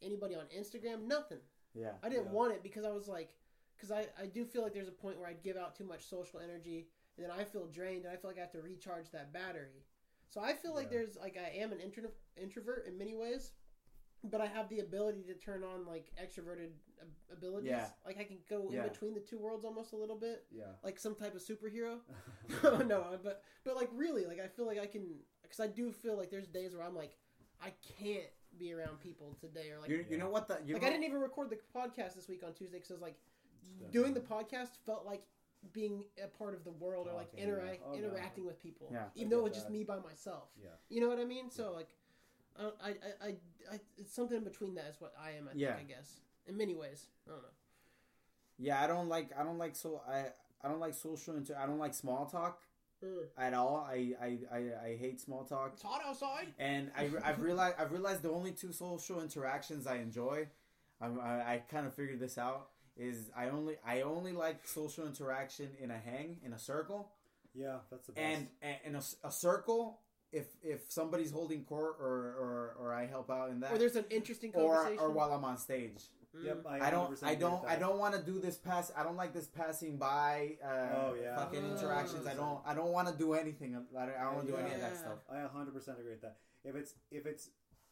anybody on Instagram. Nothing. yeah, I didn't Yeah. want it because I was like, because I I do feel like there's a point where I'd give out too much social energy and then I feel drained and I feel like I have to recharge that battery. So I feel like there's like I am an intro- introvert in many ways, but I have the ability to turn on like extroverted abilities. Yeah. Like I can go Yeah. in between the two worlds almost a little bit, Yeah. like some type of superhero. no, but but like really, like I feel like I can because I do feel like there's days where I'm like I can't be around people today or like you, you know what the you like know, I didn't even record the podcast this week on Tuesday because I was like doing the podcast felt like being a part of the world or like interact yeah. Oh, no. interacting with people. Yeah. even though it was just me by myself. Yeah. You know what I mean? So like, uh, I, I, I, I, it's something in between that is what I am. I Yeah. think I guess in many ways. I don't know. yeah, I don't like, I don't like so I, I don't like social inter, I don't like small talk Mm. at all. I, I, I, I hate small talk. It's hot outside. And I, I've realized I've realized the only two social interactions I enjoy, I'm, I, I kind of figured this out is I only I only like social interaction in a hang in a circle Yeah, that's the best. and, and in a circle if if somebody's holding court or, or or I help out in that Or there's an interesting or conversation. or while I'm on stage. Mm. yep, I, I don't I don't I don't want to do this pass I don't like this passing by uh, Oh, yeah. fucking Oh. interactions I don't I don't want to do anything I don't, I don't want to do any of that stuff. I 100% agree with that. If it's if it's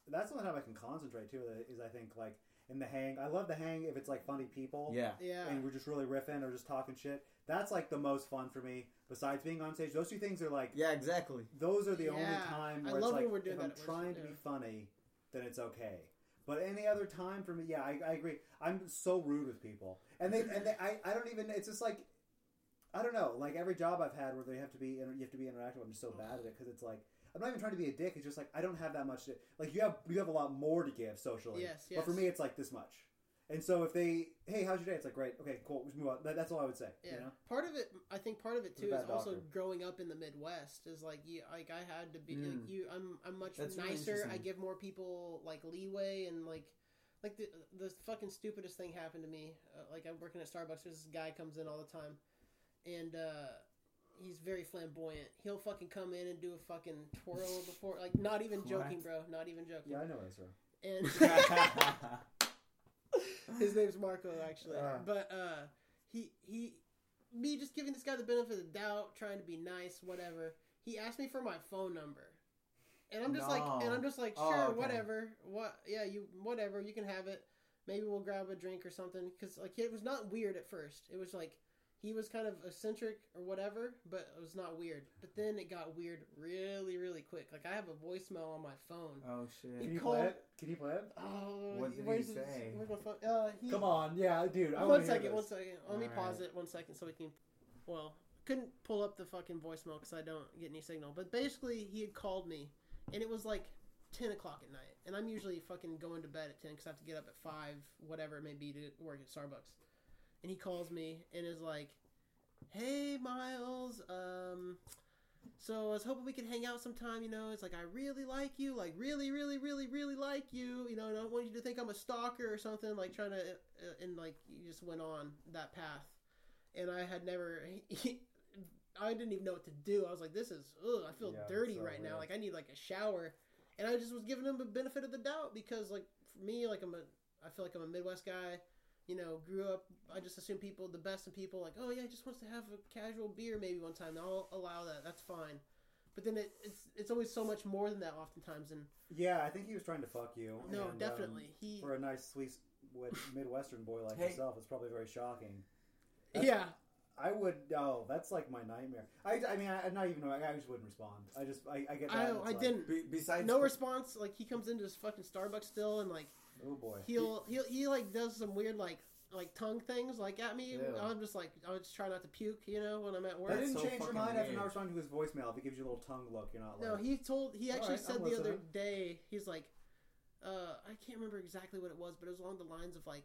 that's the only time I can concentrate too. Is I think like in the hang. I love the hang if it's like funny people. Yeah. Yeah. And we're just really riffing or just talking shit. That's like the most fun for me. Besides being on stage, those two things are like Yeah, exactly. those are the only Yeah. time I where love it's like we're doing if I'm that at work, trying to be funny, then it's okay. But any other time for me, yeah, I, I agree. I'm so rude with people, and they and they, I, I don't even. It's just like I don't know. Like every job I've had where they have to be you have to be interactive. I'm just so bad at it because it's like I'm not even trying to be a dick. It's just like I don't have that much. To, like you have you have a lot more to give socially. Yes, yes. But for me, it's like this much. And so if they, hey, how's your day? It's like great. Okay, cool. Let's move on. That, that's all I would say. Yeah, You know? part of it, I think, part of it too is also doctor. growing up in the Midwest. Is like you, like I had to be Mm. like you. I'm, I'm much That's really nicer. I give more people like leeway and like, like the the fucking stupidest thing happened to me. Uh, like I'm working at Starbucks. There's this guy comes in all the time, and uh, he's very flamboyant. He'll fucking come in and do a fucking twirl before, like not even joking, bro. Not even joking. Yeah, I know Ezra. And his name's Marco, actually. Uh. but uh, he he me just giving this guy the benefit of the doubt, trying to be nice, whatever. He asked me for my phone number, and I'm just like, and I'm just like, Oh, sure, okay. whatever, what, yeah, you, whatever, you can have it. Maybe we'll grab a drink or something, because like it was not weird at first. It was like he was kind of eccentric or whatever, but it was not weird. But then it got weird really, really quick. Like I have a voicemail on my phone. oh shit. Can He you called- play it? Can you play it? Oh, What did where's he his- say? Where's my phone? Uh, he, Come on, yeah, dude. I one wanna hear this. second. Let me All pause right. it one second so we can. Well, couldn't pull up the fucking voicemail because I don't get any signal. But basically, he had called me, and it was like ten o'clock at night, and I'm usually fucking going to bed at ten because I have to get up at five, whatever it may be, to work at Starbucks. And he calls me and is like, "Hey, Miles, um." So I was hoping we could hang out sometime. You know, it's like I really like you, like really, really, really, really like you. You know, and I don't want you to think I'm a stalker or something. Like trying to, uh, and like you just went on that path, and I had never. I didn't even know what to do. I was like, "This is, ugh, I feel Yeah, dirty so right now. Like I need like a shower." and I just was giving him the benefit of the doubt because like for me, like I'm a, I feel like I'm a Midwest guy. You know, grew up. I just assume people, the best in people, like, oh yeah, he just wants to have a casual beer maybe one time. I'll allow that. That's fine. But then it, it's it's always so much more than that oftentimes. And Yeah, I think he was trying to fuck you. no, and, um, definitely he. for a nice, sweet Midwestern boy like Hey. yourself, it's probably very shocking. that's- Yeah, I would. Oh, that's like my nightmare. I, I mean, I, I'm not even. I just wouldn't respond. I just. I, I get. That, I I like, didn't. Be- besides, No response. Like he comes into his fucking Starbucks still, and like Oh boy. he'll he'll he like does some weird like like tongue things like at me. Ew. I'm just like I just try not to puke, you know, when I'm at work. That's didn't so change your fucking mind after weird. not responding to his voicemail. If he gives you a little tongue look, you're not like. No, he told he actually Alright, said I'm the other day. He's like, uh, I can't remember exactly what it was, but it was along the lines of like.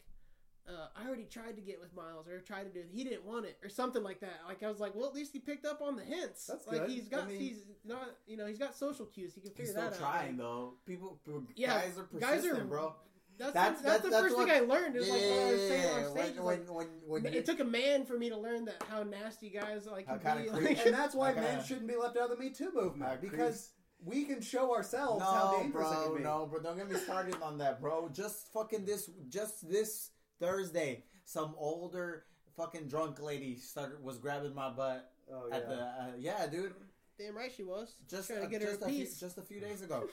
Uh, I already tried to get with Miles, or tried to do. He didn't want it, or something like that. Like I was like, well, at least he picked up on the hints. That's like good. he's got, I mean- he's not, you know, he's got social cues. He can figure he's still that out. trying though. People, people Yeah, guys are guys persistent, are- bro. That's That's- the, that's, that's- the first what- thing I learned. It was like what I was saying on Yeah, stage. is when, like, when, when, when it took a man for me to learn that how nasty guys like can be. Like, and that's why men shouldn't be left out of the Me Too movement Uh, because we can show ourselves how no, dangerous it bro, can be. no, bro. Don't get me started on that, bro. Just fucking this, just this Thursday, some older fucking drunk lady started was grabbing my butt Oh yeah. at the uh, yeah, dude. Damn right she was. Just trying to uh, get her just a a few, piece. just a few days ago,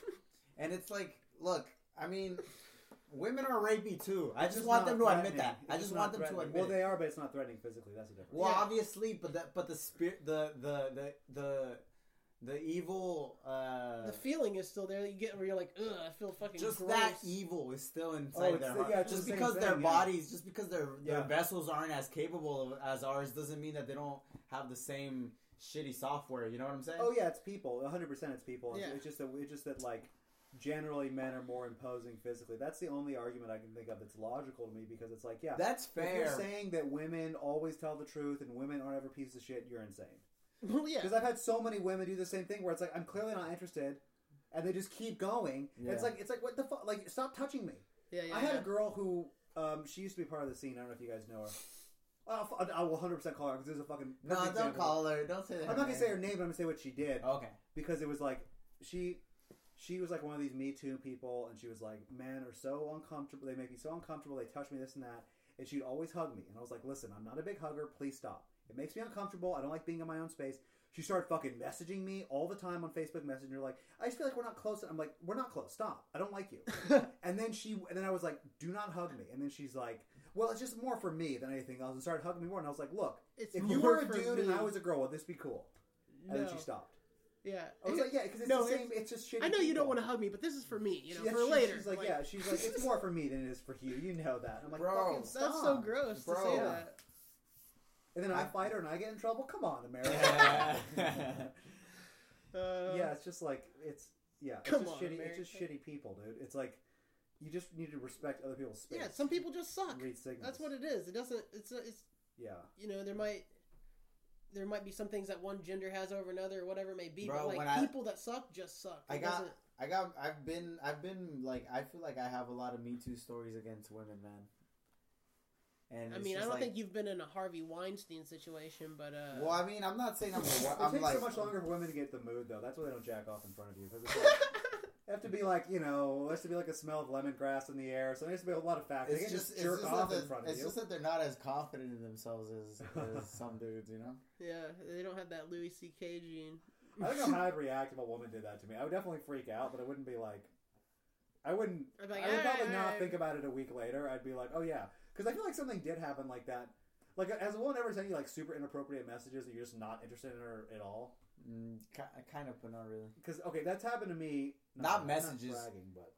and it's like, look, I mean. Women are rapey too. I just just want them to admit that. It's I just want them to threatening. admit. Well, it. they are, but it's not threatening physically. That's the difference. Well, Yeah. obviously, but the but the spirit, the the the the the evil, uh, the feeling is still there. You get where you're like, ugh, I feel fucking just gross. that evil is still inside Oh, their the- heart. yeah, it's just the same because their thing, yeah. bodies, just because their their Yeah. vessels aren't as capable of, as ours, doesn't mean that they don't have the same shitty software. You know what I'm saying? Oh yeah, it's people. 100 percent it's people. Yeah. It's just that it's just that like generally men are more imposing physically. That's the only argument I can think of that's logical to me because it's like yeah, That's if you're fair. saying that women always tell the truth and women aren't ever pieces of shit, you're insane. Well, yeah. Because I've had so many women do the same thing where it's like I'm clearly not interested, and they just keep going. And It's Yeah. like it's like what the fuck? Like stop touching me. yeah, yeah. I had yeah. a girl who um she used to be part of the scene. I don't know if you guys know her. I'll, f- I will 100 percent call her because there's a fucking no, don't example. call her. Don't say that. I'm not gonna say her name, but I'm gonna say what she did Okay. because it was like she she was like one of these Me Too people, and she was like, "Men are so uncomfortable. They make me so uncomfortable. They touch me this and that." And she'd always hug me, and I was like, "Listen, I'm not a big hugger. Please stop. It makes me uncomfortable. I don't like being in my own space." She started fucking messaging me all the time on Facebook Messenger, like, "I just feel like we're not close." And I'm like, "We're not close. Stop. I don't like you." and then she, and then I was like, "Do not hug me." And then she's like, "Well, it's just more for me than anything else." And started hugging me more, and I was like, "Look, It's if you were a dude me. and I was a girl, would this be cool?" And then she stopped. Yeah. I was like, yeah, because it's No, the same. it's- It's, just shitty. I know you don't want to hug me, but this is for me, you know, Yeah, for she- later. She's like, yeah, she's like, it's more for me than it is for you. You know that. I'm like, Bro, fucking That's so gross Bro. to say that. And then I fight her and I get in trouble. Come on, America. Uh, yeah, it's just like it's yeah, it's Come just on, shitty. It's just shitty people, dude. It's like you just need to respect other people's space. Yeah, some people just suck. read signals. That's what it is. It doesn't. It's. It's. Yeah, You know, there might. There might be some things that one gender has over another, or whatever it may be. Bro, but like when I- people that suck just suck. I got, doesn't- I got, I've been, I've been like, I feel like I have a lot of Me Too stories against women, man. And I mean, I don't like- think you've been in a Harvey Weinstein situation, but uh. Well, I mean, I'm not saying I'm. it I'm it takes like, so much longer for women to get the mood though. That's why they don't jack off in front of you because it's like, they have to be like you know, there has to be like a smell of lemongrass in the air. So there has to be a lot of factors. They It's can't just, just jerk just, off that, in front of it's you. just that they're not as confident in themselves as, as some dudes, you know. yeah, they don't have that Louis C.K. gene. I don't know how I'd react if a woman did that to me. I would definitely freak out, but I wouldn't be like, I wouldn't. I'd like, I would probably "Hey." not think about it a week later. I'd be like, oh yeah, because I feel like something did happen like that. Like, has a woman ever sent you like super inappropriate messages that you're just not interested in her at all? Mm, ki- kind of, but not really. Because okay, that's happened to me. Not messages. Not bragging, but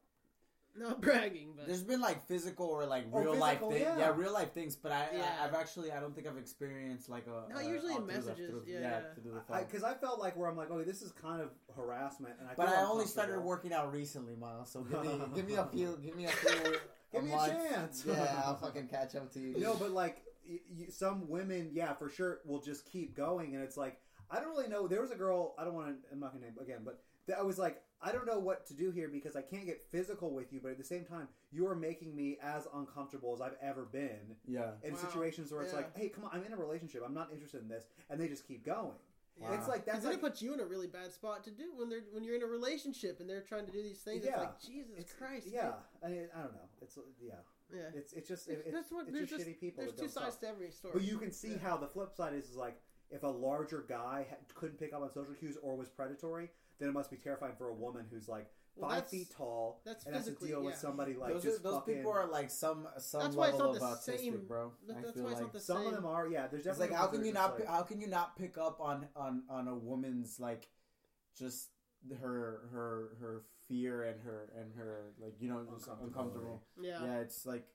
Not bragging, but There's been like physical or like Oh, real life physical, things. yeah. Yeah. real life things. But I, Yeah. I, I've actually, I don't think I've experienced like a. No, a- usually all in through the- messages, through- yeah, yeah. through the phone. because I, felt like where I'm like, okay, this is kind of harassment, and I. But feel I only started uncomfortable. working out recently, Miles. So give me, give me a few, give me a few. Give me a month. chance. Yeah, I'll fucking catch up to you. No, but like y- y- some women, yeah, for sure, will just keep going, and it's like I don't really know. There was a girl. I don't want to. I'm not gonna name again, but that I was like, I don't know what to do here because I can't get physical with you, but at the same time, you are making me as uncomfortable as I've ever been Yeah. in Wow. situations where it's Yeah. like, hey, come on, I'm in a relationship. I'm not interested in this, and they just keep going. It's like Because that's then like it puts you in a really bad spot to do when they're when you're in a relationship and they're trying to do these things. It's Yeah. like Jesus it's, Christ. Yeah, I mean, I don't know. It's yeah, yeah. it's it's just it, it's, That's what it's there's just just shitty people. there's two sides stop. to every story. But you can see Yeah. how the flip side is, is like if a larger guy ha- couldn't pick up on social cues or was predatory, then it must be terrifying for a woman who's like Well, five that's- feet tall that's and has to physically- deal with yeah. somebody like those just are, those fucking, people are like some some That's why it's level not of the autistic, same- bro. that- I that's feel why it's like not the Some of same. them are, yeah. There's it's definitely like how ones can that you are not just pi- like- how can you not pick up on on on a woman's like just her her her fear and her and her like you know Uncomfortability. uncomfortable. Yeah. Yeah, it's like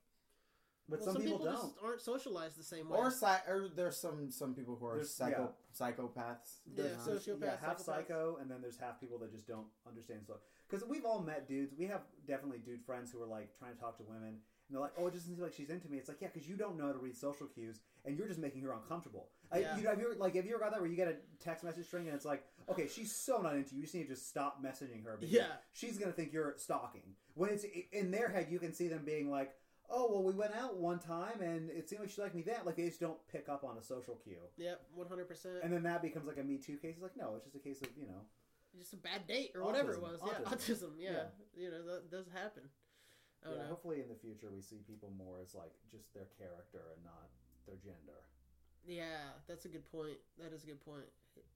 But Well, some, people, don't. just aren't socialized the same way. or psy- or there's some some people who are There's- psycho psychopaths. Yeah, There's- so- there's- sociopath, yeah, half psychopaths. psycho, and then there's half people that just don't understand. So, because we've all met dudes, we have definitely dude friends who are like trying to talk to women, and they're like, "Oh, it doesn't seem like she's into me." It's like, yeah, because you don't know how to read social cues, and you're just making her uncomfortable. I, Yeah. you know, have you ever, like have you ever got that where you get a text message string and it's like, okay, she's so not into you, you just need to just stop messaging her because Yeah. she's gonna think you're stalking. When it's in their head, you can see them being like. Oh well, we went out one time and it seemed like she liked me that. Like they just don't pick up on a social cue, Yep, one hundred percent. and then that becomes like a Me Too case. It's like no, it's just a case of you know Just a bad date or whatever it Autism. was. Yeah, Autism. autism. Yeah. Yeah. you know that does happen. I don't yeah, know. hopefully in the future we see people more as like just their character and not their gender. Yeah, that's a good point. That is a good point.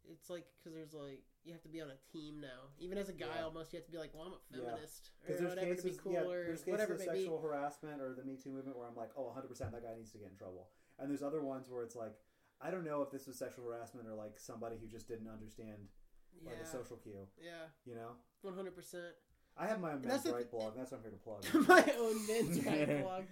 It's like because there's like you have to be on a team now. Even as a guy, Yeah. almost you have to be like, well, I'm a feminist Because or there's whatever cases, to be cool yeah, or there's cases whatever of may be. sexual harassment or the Me Too movement where I'm like, oh, 100 percent that guy needs to get in trouble. And there's other ones where it's like, I don't know if this was sexual harassment or like somebody who just didn't understand like a social cue. yeah, You know, one hundred percent. I have my own And men's right th- blog. That's what I'm here to plug. My own men's right blog.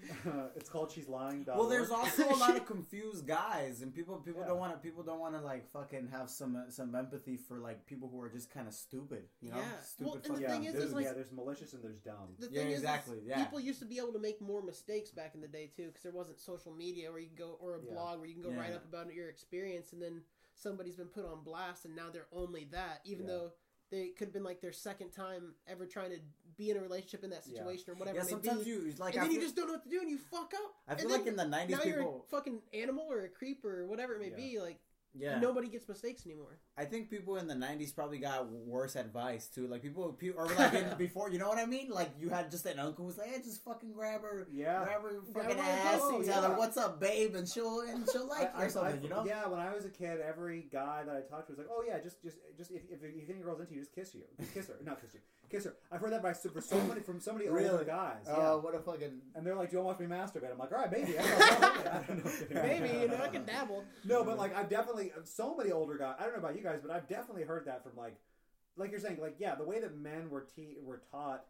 it's called She's Lying. Well, there's also a lot of confused guys, and people people Yeah. don't want to people don't want to like fucking have some uh, some empathy for like people who are just kind of stupid, you know, Yeah. stupid Well, and the fucking yeah, thing is, there's, is like- yeah, there's malicious and there's dumb. The Yeah, thing is, is exactly, yeah. people used to be able to make more mistakes back in the day too, because there wasn't social media where you can go or a Yeah. blog where you can go write up about your experience, and then somebody's been put on blast, and now they're only that, even Yeah. though they could have been like their second time ever trying to be in a relationship in that Yeah. situation or whatever. Yeah, it may sometimes be. you like. and I then you just don't know what to do, and you fuck up. I feel like in the '90s, now you're people. a fucking animal or a creep or whatever it may Yeah. be. Like Yeah, nobody gets mistakes anymore. I think people in the '90s probably got worse advice too. Like people, people or like in, before, you know what I mean? Like you had just an uncle who's like, "Hey, just fucking grab her, Yeah. grab her fucking her ass, pussy, and tell yeah. her what's up, babe, and she'll and she'll like you or something, you know? Yeah, when I was a kid, every guy that I talked to was like, "Oh yeah, just just just if, if you think a girl's into you, just kiss you, just kiss her, not kiss you, kiss her." I've heard that by for so many from so many older guys. Oh, Yeah. what a fucking and they're like, "Do you want to watch me masturbate?" I'm like, "All right, maybe." I don't know. I don't know. Maybe you know I can dabble. No, but like I've definitely so many older guys. I don't know about you guys, but I've definitely heard that from like, like you're saying, like yeah, the way that men were te- were taught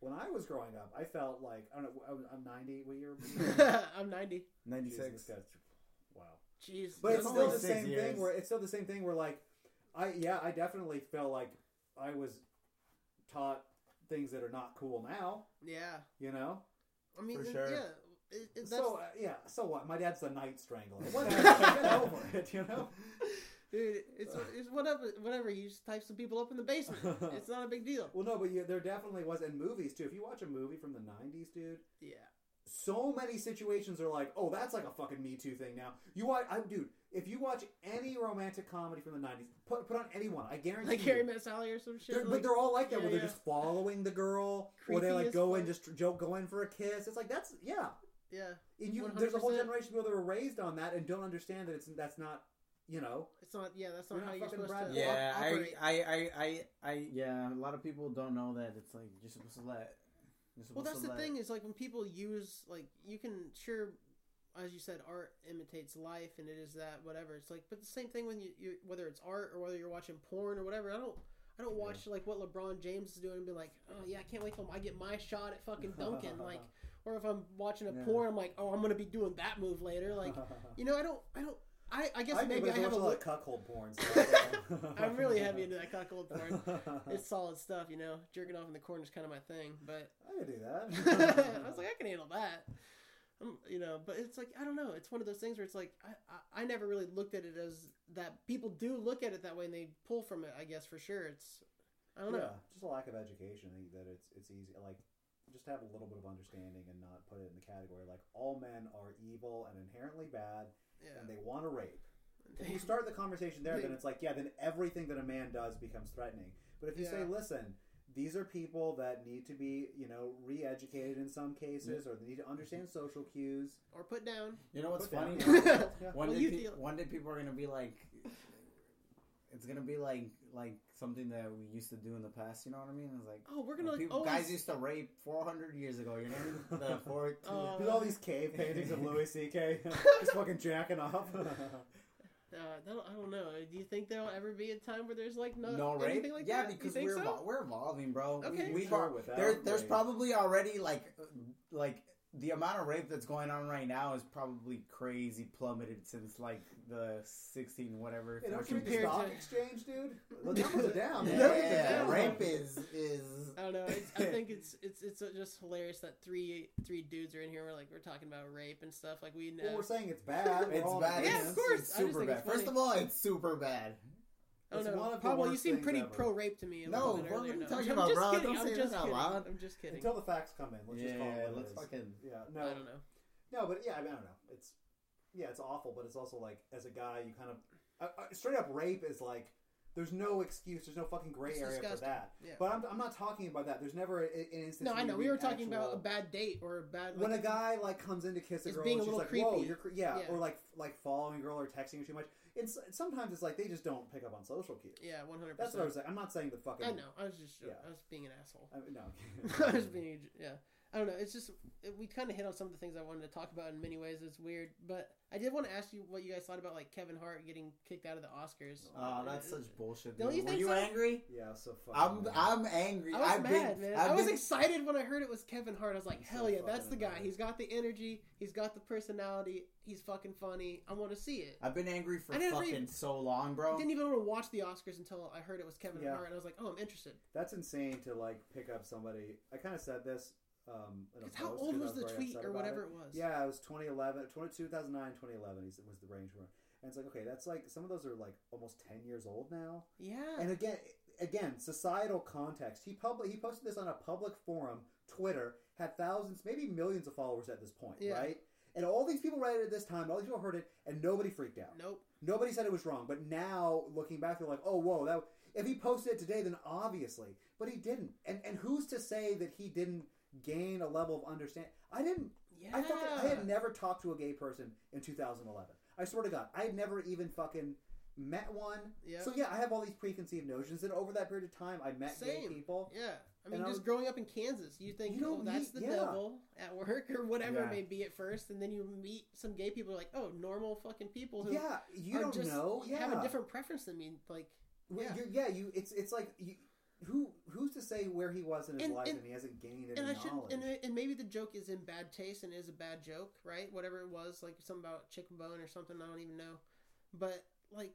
when I was growing up. I felt like I don't know. I'm- I'm 90. What year? I'm 90. 96. this Wow. Jeez. But it's still the same years. thing where it's still the same thing where like I yeah I definitely felt like I was taught things that are not cool now. yeah. You know. I mean, For sure. yeah. It, it, So uh, yeah. So what? My dad's the night strangler. Whatever. Get over it. You know. dude, it's it's whatever. Whatever. You just type some people up in the basement. It's not a big deal. Well, no, but yeah, there definitely was in movies too. If you watch a movie from the '90s, dude, Yeah. so many situations are like, oh, that's like a fucking Me Too thing now. You watch, I, dude, if you watch any romantic comedy from the '90s, put put on anyone, I guarantee. You like you, Harry Met Sally or some shit. They're, like, but they're all like that, yeah, where they're yeah. just following the girl, or they like as go and just joke, go in for a kiss. It's like that's yeah. yeah. And you, there's a whole generation of people that were raised on that and don't understand that it's that's not, you know, It's not. Yeah. That's not You're how not you're fucking supposed Brad to. Pitt. Yeah, op- I, operate. I, I, I, I, yeah. A lot of people don't know that it's like you're supposed to let. You're Well, that's the let- thing is like when people use like you can sure, as you said, art imitates life and it is that whatever. It's like, but the same thing when you, you whether it's art or whether you're watching porn or whatever. I don't. I don't watch like what LeBron James is doing and be like, oh yeah, I can't wait till I get my shot at fucking dunking. like, or if I'm watching a Yeah. porn, I'm like, oh, I'm gonna be doing that move later. Like, you know, I don't, I don't, I, I guess I maybe I have a watch a lot look. of cuckold porn. So I'm really heavy into that cuckold porn. It's solid stuff, you know. Jerking off in the corner is kind of my thing, but I could do that. I was like, I can handle that. Um, you know, but it's like I don't know. It's one of those things where it's like I, I I never really looked at it as that. People do look at it that way, and they pull from it. I guess for sure. It's I don't know. Yeah, just a lack of education. I think that it's it's easy. Like, just have a little bit of understanding and not put it in the category like all men are evil and inherently bad, Yeah, and they want to rape. if you start the conversation there, then it's like, yeah, then everything that a man does becomes threatening. But if you say, listen, these are people that need to be, you know, re-educated in some cases, or they need to understand social cues. or put down. You know what's Put funny? Yeah. One Well, day, you pe- feel- one day people are gonna be like, it's gonna be like like something that we used to do in the past. You know what I mean? It's like Oh, we're gonna like people, always. guys used to rape 400 years ago. You know the four. Oh. There's all these cave paintings of Louis C.K. just fucking jacking off. Uh, I don't know. Do you think there'll ever be a time where there's like no, no rape. anything like yeah, that? You because we're so? evol- we're evolving, bro. Okay. we, we've Sure, al- without there, there's probably already like uh, like the amount of rape that's going on right now is probably crazy plummeted since like the 16 whatever. Hey, don't 14 read the stock to- exchange, dude. The numbers are down. Yeah, The numbers are down. rape is is. I don't know. It's, I think it's it's it's uh, just hilarious that three three dudes are in here. We're like we're talking about rape and stuff. Like we know. Well, we're saying it's bad. It's bad. Yeah, It's, of course. It's I just super think bad. it's First of all, it's super bad. I don't It's know. one of Pablo, you seem pretty pro rape to me. A No, little bit bro, what earlier are you now. talking I'm about, just bro? kidding. Don't I'm say just that out kidding. loud. I'm just kidding. Until the facts come in, let's just call it yeah, it let's fucking. Yeah, No, I no, don't know. no, but yeah, I mean, I don't know. It's yeah, it's awful, but it's also like as a guy, you kind of uh, uh, straight up rape is like there's no excuse, there's no fucking gray It's area for that. Yeah. But I'm, I'm not talking about that. There's never a- an instance. No, where I know. We were talking about a bad date or a bad. when a guy like comes in to kiss a girl, being and a she's little like, "Whoa, you're cre-, yeah. Yeah. or like like following a girl or texting her too much. It's sometimes it's like they just don't pick up on social cues. Yeah, one hundred percent That's what I was saying. I'm not saying the fucking. I know. I was just. Yeah. I was being an asshole. I, no. I was being. Yeah. I don't know. It's just it, we kind of hit on some of the things I wanted to talk about in many ways. It's weird, but I did want to ask you what you guys thought about like Kevin Hart getting kicked out of the Oscars. Oh, that's Uh, such bullshit. Don't dude. you Were think you so? angry? yeah, so fucking. I'm mad. I'm angry. I was I've mad, been, man. I've I was been- excited when I heard it was Kevin Hart. I was like, I'm hell so yeah, that's the guy. annoyed. He's got the energy. He's got the personality. He's fucking funny. I want to see it. I've been angry for fucking read- so long, I bro. didn't even want to watch the Oscars until I heard it was Kevin Yeah. Hart, and I was like, oh, I'm interested. That's insane to like pick up somebody. I kind of said this. Um, in a 'Cause how old was the tweet or whatever it. it was? Yeah, it was 2011, 20, 2009, 2011 is- was the range it. And it's like, okay, that's like some of those are like almost 10 years old now. Yeah. And again, again, societal context. He public he posted this on a public forum, Twitter, had thousands, maybe millions of followers at this point, Yeah. right? And all these people read it at this time, all these people heard it, and nobody freaked out. nope. Nobody said it was wrong, but now looking back, they're like, "Oh, whoa!" That if he posted it today, then obviously, but he didn't. And and who's to say that he didn't gain a level of understanding? I didn't. Yeah. I fucking, I had never talked to a gay person in 2011. I swear to God, I had never even fucking met one. Yeah. So yeah, I have all these preconceived notions, and over that period of time, I met gay people. Yeah. I mean, And I just was- growing up in Kansas, you think, You oh, that's meet- the yeah. devil at work or whatever Yeah. it may be at first, and then you meet some gay people like, oh, normal fucking people who Yeah, you don't just know. Yeah, have a different preference than me. Like, Well, yeah. yeah. You. It's it's like you. Who who's to say where he was in his And- life and- and, he hasn't gained any and I knowledge? and, and maybe the joke is in bad taste and is a bad joke, right? Whatever it was, like something about chicken bone or something. I don't even know, but like,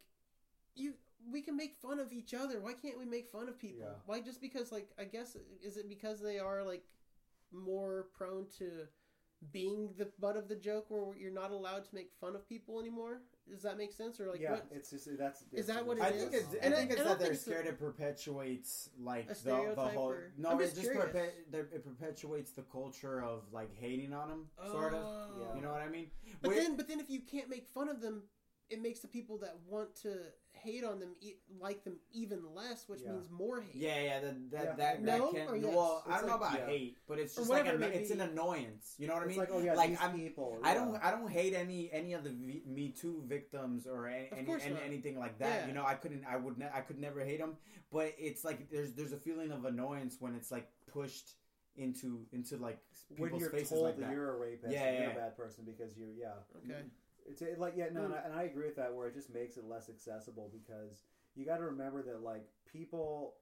you, we can make fun of each other. Why can't we make fun of people? Yeah. Why just because, like, I guess is it because they are like more prone to being the butt of the joke, where you're not allowed to make fun of people anymore? Does that make sense? Or like, yeah, what? it's just that's. Is that what it I is? think it's I And I- think it's that they're think scared it perpetuates like the, the whole or- no it just perpe- it perpetuates the culture of like hating on them sort of Oh. you know what I mean But then, but then, if you can't make fun of them, it makes the people that want to hate on them e- like them even less, which Yeah. means more hate. yeah yeah that that Yeah. that, No, that can yes? well I don't know about yeah. hate but it's just like whatever an, it it's an annoyance you know what I mean like oh yeah, Like, these I'm- people. I don't. I don't hate any any of the v, Me Too victims or any, any, any anything like that. Yeah. You know, I couldn't. I would. Ne- I could never hate them. But it's like there's there's a feeling of annoyance when it's like pushed into into like people's when you're faces told like that, that. you're a rapist, Yeah, and you're yeah. a bad person because you yeah. Okay. It's it, like yeah no, Mm. and, I, and I agree with that. Where it just makes it less accessible because you got to remember that like people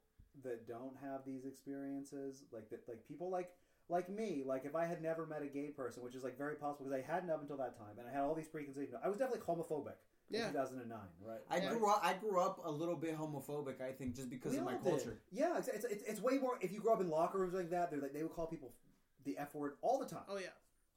that don't have these experiences, like that, like people like like me, like if I had never met a gay person, which is like very possible because I hadn't up until that time, and I had all these preconceived. I was definitely homophobic Yeah. in 2009, right? I Yeah. grew up. I grew up a little bit homophobic. I think just because We of my all did. culture. Yeah, it's, it's, it's, it's way more. If you grow up in locker rooms like that, they're like they would call people the f word all the time, Oh yeah.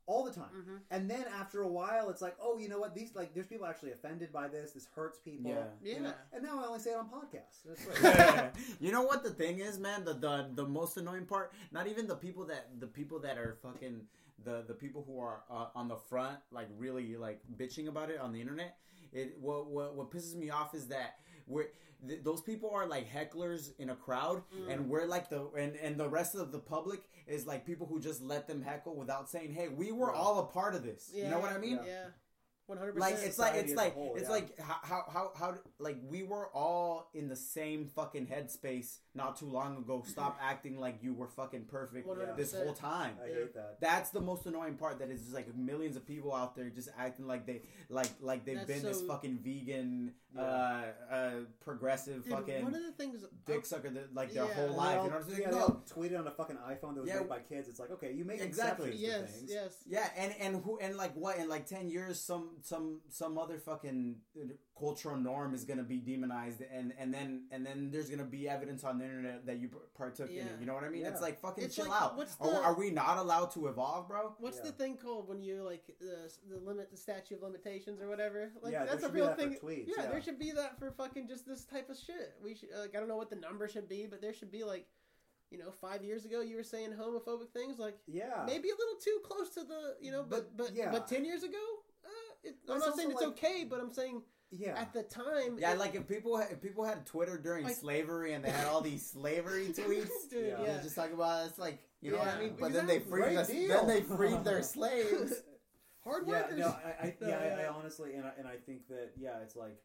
All the time. hmm And then after a while, it's like, oh, you know what? These like, there's people actually offended by this. This hurts people. Yeah. you know? Yeah. And now I only say it on podcasts. That's right. you know what the thing is, man? The, the the most annoying part, not even the people that the people that are fucking the the people who are uh, on the front, like really like bitching about it on the internet. It what what what pisses me off is that we're th- those people are like hecklers in a crowd, Mm. and we're like the and and the rest of the public is like people who just let them heckle without saying, "Hey, we were Right. all a part of this." You know what I mean? Yeah, One hundred percent. like it's like it's like whole, it's yeah. like how, how how how like we were all in the same fucking headspace not too long ago. Stop acting like you were fucking perfect 100%. this whole time. I hate that. That's the most annoying part. That is just like millions of people out there just acting like they like like they've That's been this fucking vegan, Yeah. uh, uh, progressive Dude, fucking one of the things dick sucker that, like their Yeah. whole And And life. You know what I'm saying? yeah, they No. all tweeted on a fucking iPhone that was Yeah. made by kids. It's like, okay, you make Exactly. yes, things. yes. Yeah, and and who and like what in like ten years some some some other fucking cultural norm is gonna be demonized and and then and then there's gonna be evidence on the internet that you partook in it. You know what I mean? Yeah. It's like fucking It's chill like, out. what's Are, the- are we not allowed to evolve, bro? What's the thing called when you like the the limit the statute of limitations or whatever? Like Yeah, that's a real that thing. tweets, yeah, yeah. there should be that for fucking just this type of shit. We should like I don't know what the number should be, but there should be like, you know, five years ago you were saying homophobic things like Yeah. maybe a little too close to the you know, but but But, yeah. but ten years ago, uh, it, I'm not saying it's like- okay, but I'm saying Yeah. at the time, Yeah, it- like if people if people had Twitter during Like- slavery and they had all these slavery tweets. dude, Yeah. yeah. Just talk about it's like you know what I mean, but then they freed Great the, then they freed their slaves. hard yeah, workers. no, I, I yeah, I, I honestly, and I, and I think that yeah, it's like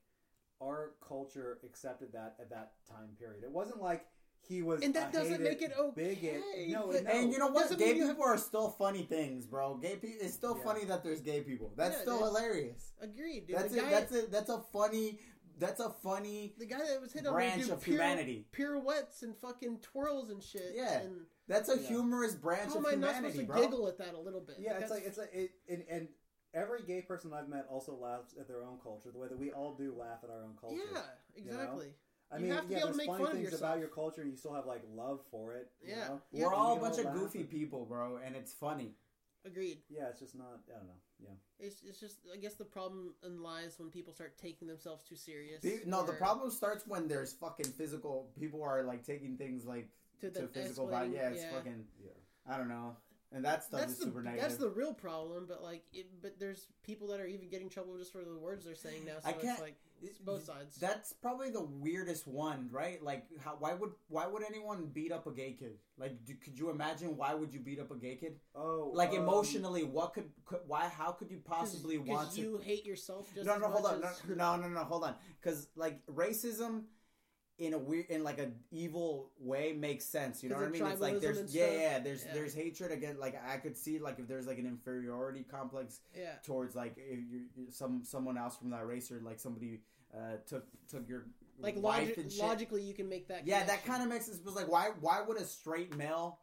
our culture accepted that at that time period. It wasn't like he was, And that a doesn't hated make it okay, Bigot. No, no. And you know what? Doesn't Gay mean you people are still funny things, bro. Gay people. It's still Yeah. funny that there's gay people. That's Yeah, still dude. hilarious. Agreed, dude. That's a, guy, that's a that's a funny that's a funny the guy that was hit on branch do of pir- humanity. pirouettes and fucking twirls and shit. Yeah. and that's a Yeah. humorous branch how of am I not supposed to bro. giggle at that a little bit? yeah, it's like it's like it, and, and every gay person I've met also laughs at their own culture, the way that we all do laugh at our own culture. yeah, exactly. I You mean, have to be able to there's make funny fun of things yourself. about your culture, and you still have like love for it. you Yeah. know? Yeah. We're all a can bunch of goofy and- people, bro, and it's funny. Agreed. Yeah, it's just not. I don't know. Yeah. It's, it's just I guess the problem in lies when people start taking themselves too serious. Pe- No, the or problem starts when there's fucking physical. People are like taking things like to, to the physical escalating- Yeah, it's fucking. Yeah. I don't know, and that stuff That's is the super negative. that's the real problem, but like, it, but there's people that are even getting trouble just for the words they're saying now. So I can't- it's like it's both sides. That's probably the weirdest one, right? Like, how, why would why would anyone beat up a gay kid? Like, do, could you imagine why would you beat up a gay kid? Oh, Like um, emotionally, what could, could why? How could you possibly Cause, want 'cause to? you hate yourself just no, as no, hold much on, as- no, no, no, no, hold on, because like racism. In a weird, in like a evil way, makes sense. You know what I mean? It's like there's, yeah, yeah. There's, Yeah. there's hatred again. Like I could see, like if there's like an inferiority complex yeah. towards like if you're, you're some someone else from that race or like somebody uh, took took your Like logi- and shit. logically, you can make that. Yeah, that kind of makes sense. But like, why why would a straight male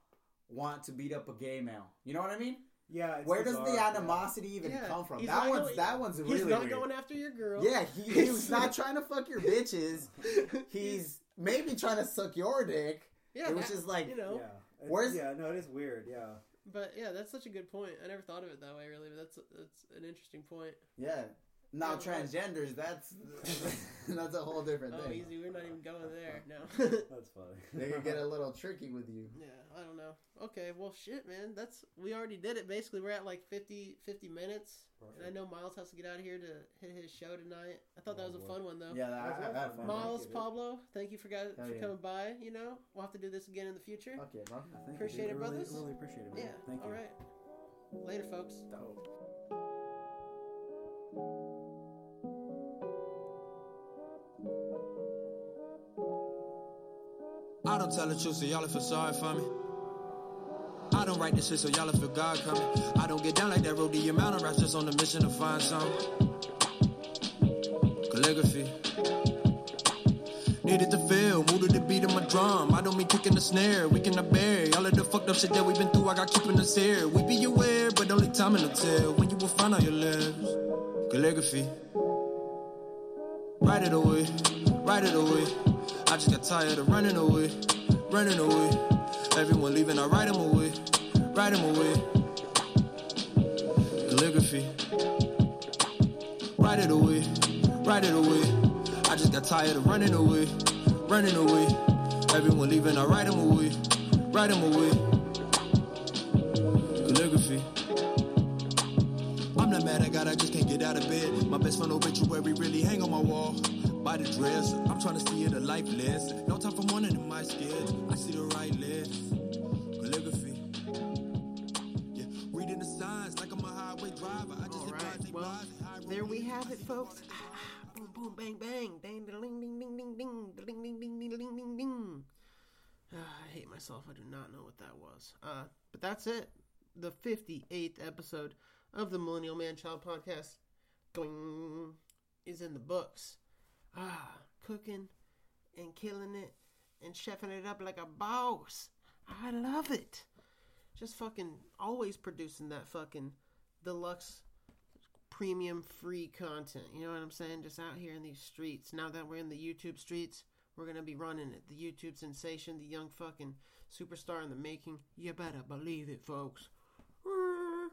want to beat up a gay male? You know what I mean? Yeah. It's Where does bizarre, the yeah. animosity even Yeah, come from? he's That one's going- that one's really He's not weird. going after your girl. yeah, he, he was not trying to fuck your bitches. He's maybe trying to suck your dick, yeah, which that- is like you know. Yeah. It's- Where's- Yeah. No, it is weird. Yeah. But yeah, that's such a good point. I never thought of it that way, really. But that's that's an interesting point. yeah. Now Yeah. transgenders, that's that's a whole different Oh, thing. easy. We're not even going there. No. That's funny. They could get a little tricky with you. yeah, I don't know. Okay, well, shit, man. That's we already did it. Basically, we're at like 50, 50 minutes, and I know Miles has to get out of here to hit his show tonight. I thought that was a Oh, fun one though. Yeah, I, I, I had fun. Miles, Thank. Pablo, thank you for guys Hell for yeah. coming by. You know, we'll have to do this again in the future. Fuck yeah, bro. Thank you, Appreciate dude. it, I really, brothers. Really appreciate it. Man. Yeah. Thank you. All right. Later, folks. Dope. I don't tell the truth, so y'all feel sorry for me. I don't write this shit, so y'all feel God coming. I don't get down like that your mountain rats just on the mission to find some calligraphy. Needed to feel, moved to the beat of my drum. I don't mean kicking the snare, we cannot bury all of the fucked up shit that we've been through. I got keeping us here. We be aware, but only time will tell when you will find out your lips. Calligraphy. Write it away, write it away. I just got tired of running away, running away. Everyone leaving, I write them away, write them away. Calligraphy. Write it away, write it away. I just got tired of running away, running away. Everyone leaving, I write them away, write them away. Calligraphy. I'm not mad at God, I just can't get out of bed. My best friend obituary really hang on my wall. By the dress, I'm trying to see it a lifeless. No time for mourning in my skin. I see the right list. Calligraphy. Yeah, reading the signs like I'm a highway driver. I just All right, well, there we have it, folks. boom, boom, bang, bang, ding, ding, ding, ding, ding, ding, ding, ding, ding, ding, ding, ding, ding. Ah, I hate myself. I do not know what that was. Uh, but that's it. The 58th episode of the Millennial Man Child Podcast going is in the books. Ah, cooking and killing it and chefing it up like a boss. I love it. Just fucking always producing that fucking deluxe premium free content. You know what I'm saying? Just out here in these streets. Now that we're in the YouTube streets, we're gonna be running it. The YouTube sensation, the young fucking superstar in the making. You better believe it, folks. Oh,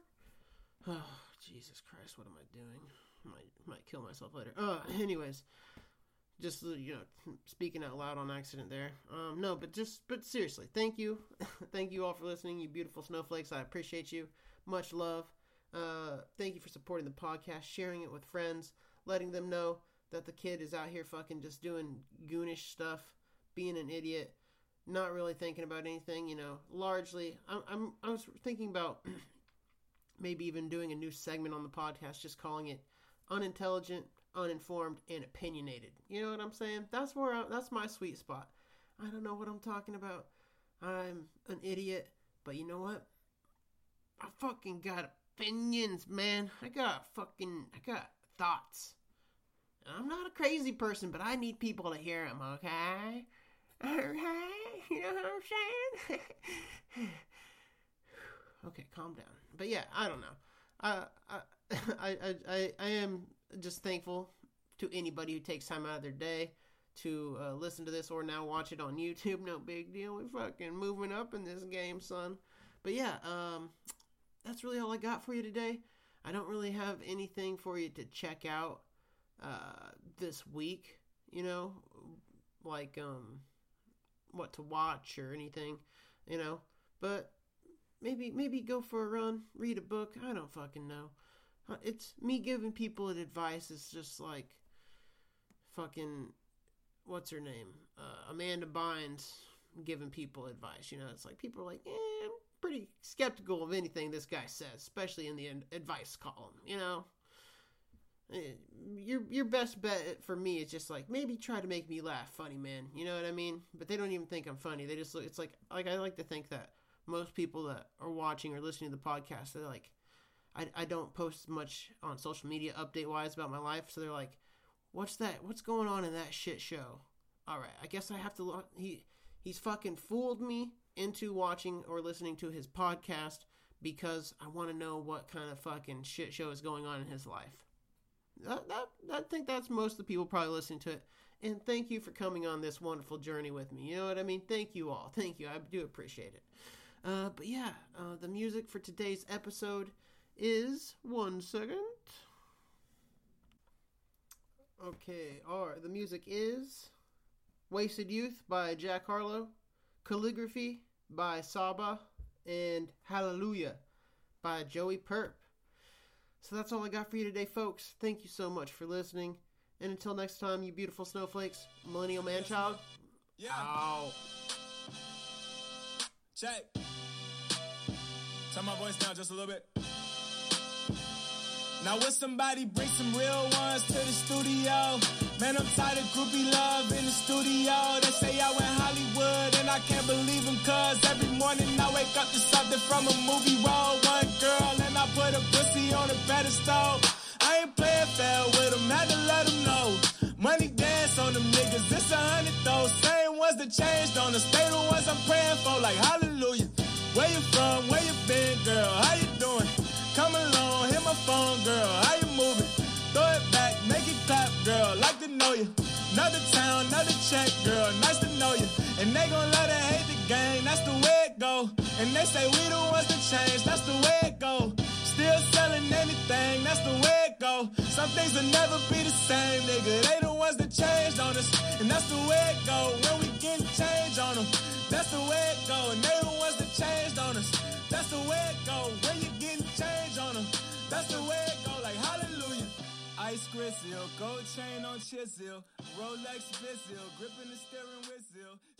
Jesus Christ, what am I doing? Might might kill myself later. Uh, anyways, just you know, speaking out loud on accident there. Um, no, but just but seriously, thank you, thank you all for listening, you beautiful snowflakes. I appreciate you. Much love. Uh, thank you for supporting the podcast, sharing it with friends, letting them know that the kid is out here fucking just doing goonish stuff, being an idiot, not really thinking about anything. You know, largely, I'm, I'm I was thinking about maybe even doing a new segment on the podcast, just calling it unintelligent, uninformed, and opinionated. You know what I'm saying? That's where I, that's my sweet spot. I don't know what I'm talking about. I'm an idiot, but you know what? I fucking got opinions, man. I got fucking I got thoughts. I'm not a crazy person, but I need people to hear them, okay? Okay? You know what I'm saying? okay, calm down. But yeah, I don't know. I I I I, I am just thankful to anybody who takes time out of their day to uh, listen to this or now watch it on YouTube. No big deal. We're fucking moving up in this game, son. But yeah, um, that's really all I got for you today. I don't really have anything for you to check out uh, this week. You know, like um, what to watch or anything. You know, but maybe maybe go for a run, read a book. I don't fucking know. It's me giving people advice. It's just like fucking what's her name, uh, Amanda Bynes giving people advice. You know, it's like people are like, eh, I'm pretty skeptical of anything this guy says, especially in the advice column. You know. Eh, Your your best bet for me is just like maybe try to make me laugh, funny man. You know what I mean? But they don't even think I'm funny. They just look. It's like like I like to think that most people that are watching or listening to the podcast, they're like, I, I don't post much on social media update wise about my life, so they're like, what's that? What's going on in that shit show? All right, I guess I have to. He he's fucking fooled me into watching or listening to his podcast because I want to know what kind of fucking shit show is going on in his life. That, that, I think that's most of the people probably listening to it. And thank you for coming on this wonderful journey with me. You know what I mean? Thank you all. Thank you. I do appreciate it. Uh, but yeah, uh, the music for today's episode is one second. Okay, all right. The music is "Wasted Youth" by Jack Harlow, "Calligraphy" by Saba, and "Hallelujah" by Joey Purp. So that's all I got for you today, folks. Thank you so much for listening. And until next time, you beautiful snowflakes, Millennial Man Child. Yeah. Out. Check. Turn my voice down just a little bit. Now will somebody bring some real ones to the studio? Man, I'm tired of groupie love in the studio. They say I went Hollywood and I can't believe them cause every morning I wake up to something from a movie role. One girl and I put a pussy on a pedestal. I ain't playing fair with them, had to let them know. Money dance on them niggas, it's a hundred though. Same ones that changed on us, they the ones I'm praying for, like hallelujah. Where you from? Where you been, girl? How you phone, girl. How you moving? Throw it back, make it clap, girl. Like to know you. Another town, another check, girl. Nice to know you. And they gon' let her hate the game. That's the way it go. And they say we the ones that change. That's the way it go. Still selling anything. That's the way it go. Some things will never be the same, nigga. They the ones that changed on us. And that's the way it go. When we get change on them. Grizzle, gold chain on chisel, Rolex Vizil, gripping the steering wheel.